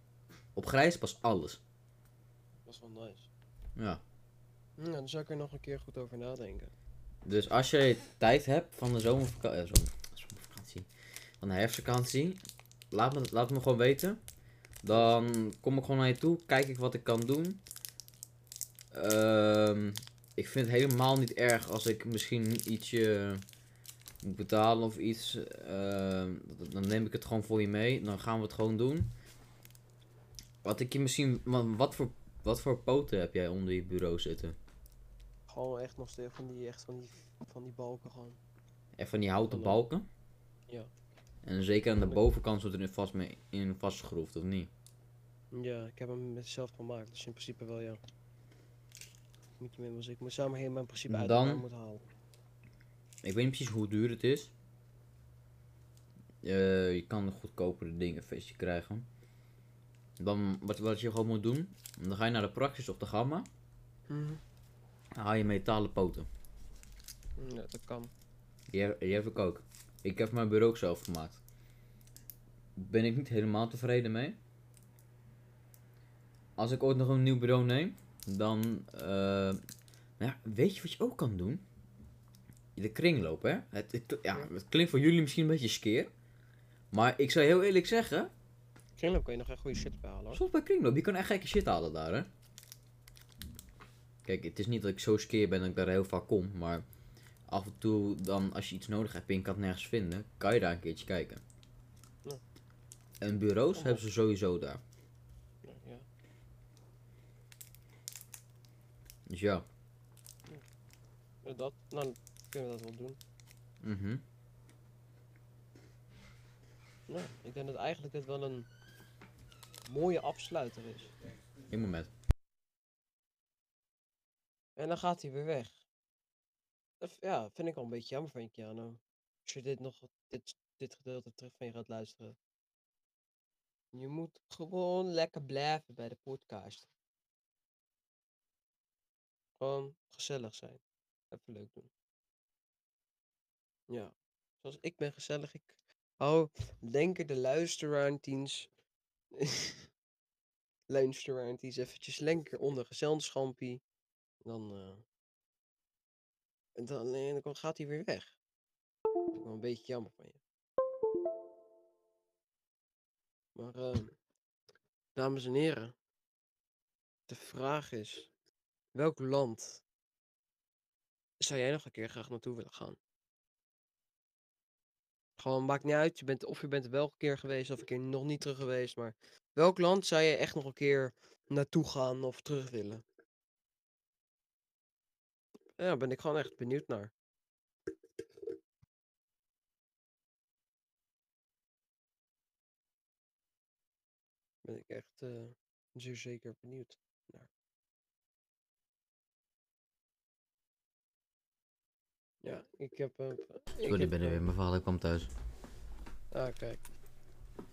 Op grijs past alles. Dat is wel nice. Ja. Hm, Ja, dan zou ik er nog een keer goed over nadenken. Dus als je tijd hebt van de zomervakantie, eh, zomer, zomervakantie, van de herfstvakantie, laat me, laat me gewoon weten. Dan kom ik gewoon naar je toe, kijk ik wat ik kan doen. Ehm, ik vind het helemaal niet erg als ik misschien ietsje moet betalen of iets. Ehm, dan neem ik het gewoon voor je mee. Dan gaan we het gewoon doen. Wat ik je misschien. wa- Wat voor, wat voor poten heb jij onder je bureau zitten? Gewoon echt nog steeds van die, echt van die, van die balken gewoon. En van die houten Hallo. balken? Ja. En zeker aan de bovenkant zit er vast mee in vastgegroefd, of niet? Ja, ik heb hem met zelf gemaakt, dus in principe wel ja. Moet je mee, ik moet hem helemaal in principe uit Dan- moeten halen. Ik weet niet precies hoe duur het is. Eh, je kan goedkopere dingen feestje krijgen. Dan, wat, wat je gewoon moet doen, dan ga je naar de Praxis of de Gamma. Mhm. Dan haal je metalen poten. Ja, dat kan. Die, heb- die heb ik ook. Ik heb mijn bureau ook zelf gemaakt. Ben ik niet helemaal tevreden mee. Als ik ooit nog een nieuw bureau neem, dan eh, Nou ja, weet je wat je ook kan doen? De kringloop, hè? Het, het- ja, het klinkt voor jullie misschien een beetje skeer. Maar ik zou heel eerlijk zeggen, Kringloop kan je nog echt goede shit behalen hoor. zoals bij kringloop, je kan echt gekke shit halen daar, hè? Kijk, het is niet dat ik zo skeer ben dat ik daar heel vaak kom, maar af en toe dan als je iets nodig hebt en je kan het nergens vinden, kan je daar een keertje kijken. Ja. En bureaus Oh. hebben ze sowieso daar. Ja, ja. Dus ja. Dat, nou, kunnen we dat wel doen. Mhm. Nou, ik denk dat eigenlijk dit wel een mooie afsluiter is. Eén moment. En dan gaat hij weer weg. Dat ja, vind ik al een beetje jammer van Keanu. Als je dit nog, dit, dit gedeelte terug van je gaat luisteren. Je moet gewoon lekker blijven bij de podcast. Gewoon gezellig zijn. Even leuk doen. Ja. Zoals ik ben gezellig. Ik hou, denken de luisteraartiens. luisteraartiens eventjes lekker onder gezelschapie. Dan, eh, en dan, eh, dan gaat hij weer weg. Dat ik wel een beetje jammer van je. Maar, ehm, dames en heren. De vraag is: welk land zou jij nog een keer graag naartoe willen gaan? Gewoon, maakt niet uit. Je bent, of je bent wel een keer geweest of een keer nog niet terug geweest. Maar welk land zou je echt nog een keer naartoe gaan of terug willen? Ja, ben ik gewoon echt benieuwd naar. Ben ik echt eh, zeer zeker benieuwd Ja, ik heb. eh, ik Sorry, ik ben er weer. Mijn vader kwam thuis. Ah, kijk.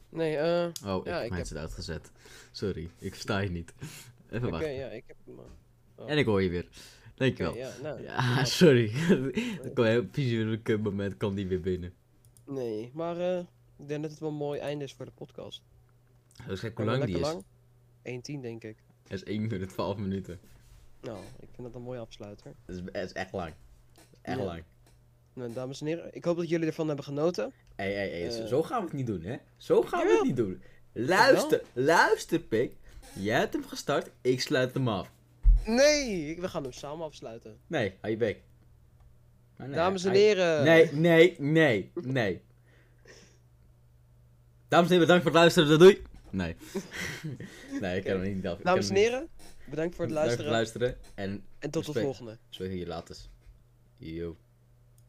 Nee, eh. Oh, Ja, ik ik heb heb- het uitgezet. Sorry, ik versta je niet. Even Oké, wachten. ja, ik heb hem. eh, oh, En ik hoor je weer. Dankjewel. oké, ja, nou. Ja, sorry. Er kwam een fysieke moment, kwam die weer binnen. Nee, maar eh, ik denk dat het wel een mooi einde is voor de podcast. Hoe lang die lekker is. lang. 1.10 denk ik. Dat is 1 minuut 12 minuten. Nou, ik vind dat een mooi afsluiter. Dat is, dat is echt lang. Echt Ja. lang. Nou, dames en heren, ik hoop dat jullie ervan hebben genoten. Hé, hé, hé, zo- Eh. zo gaan we het niet doen, hè? Zo gaan we het niet doen. Luister, luister, pik. Jij hebt hem gestart, ik sluit hem af. Nee, we gaan hem samen afsluiten. Nee, hou je bek. Nee, dames en heren. Nee, nee, nee, nee. Dames en heren, bedankt voor het luisteren. Doei. Nee. nee, ik kan hem niet af. Dames en heren, bedankt voor het Bedankt voor luisteren. het luisteren. En En tot de volgende. zo hier later. Yo.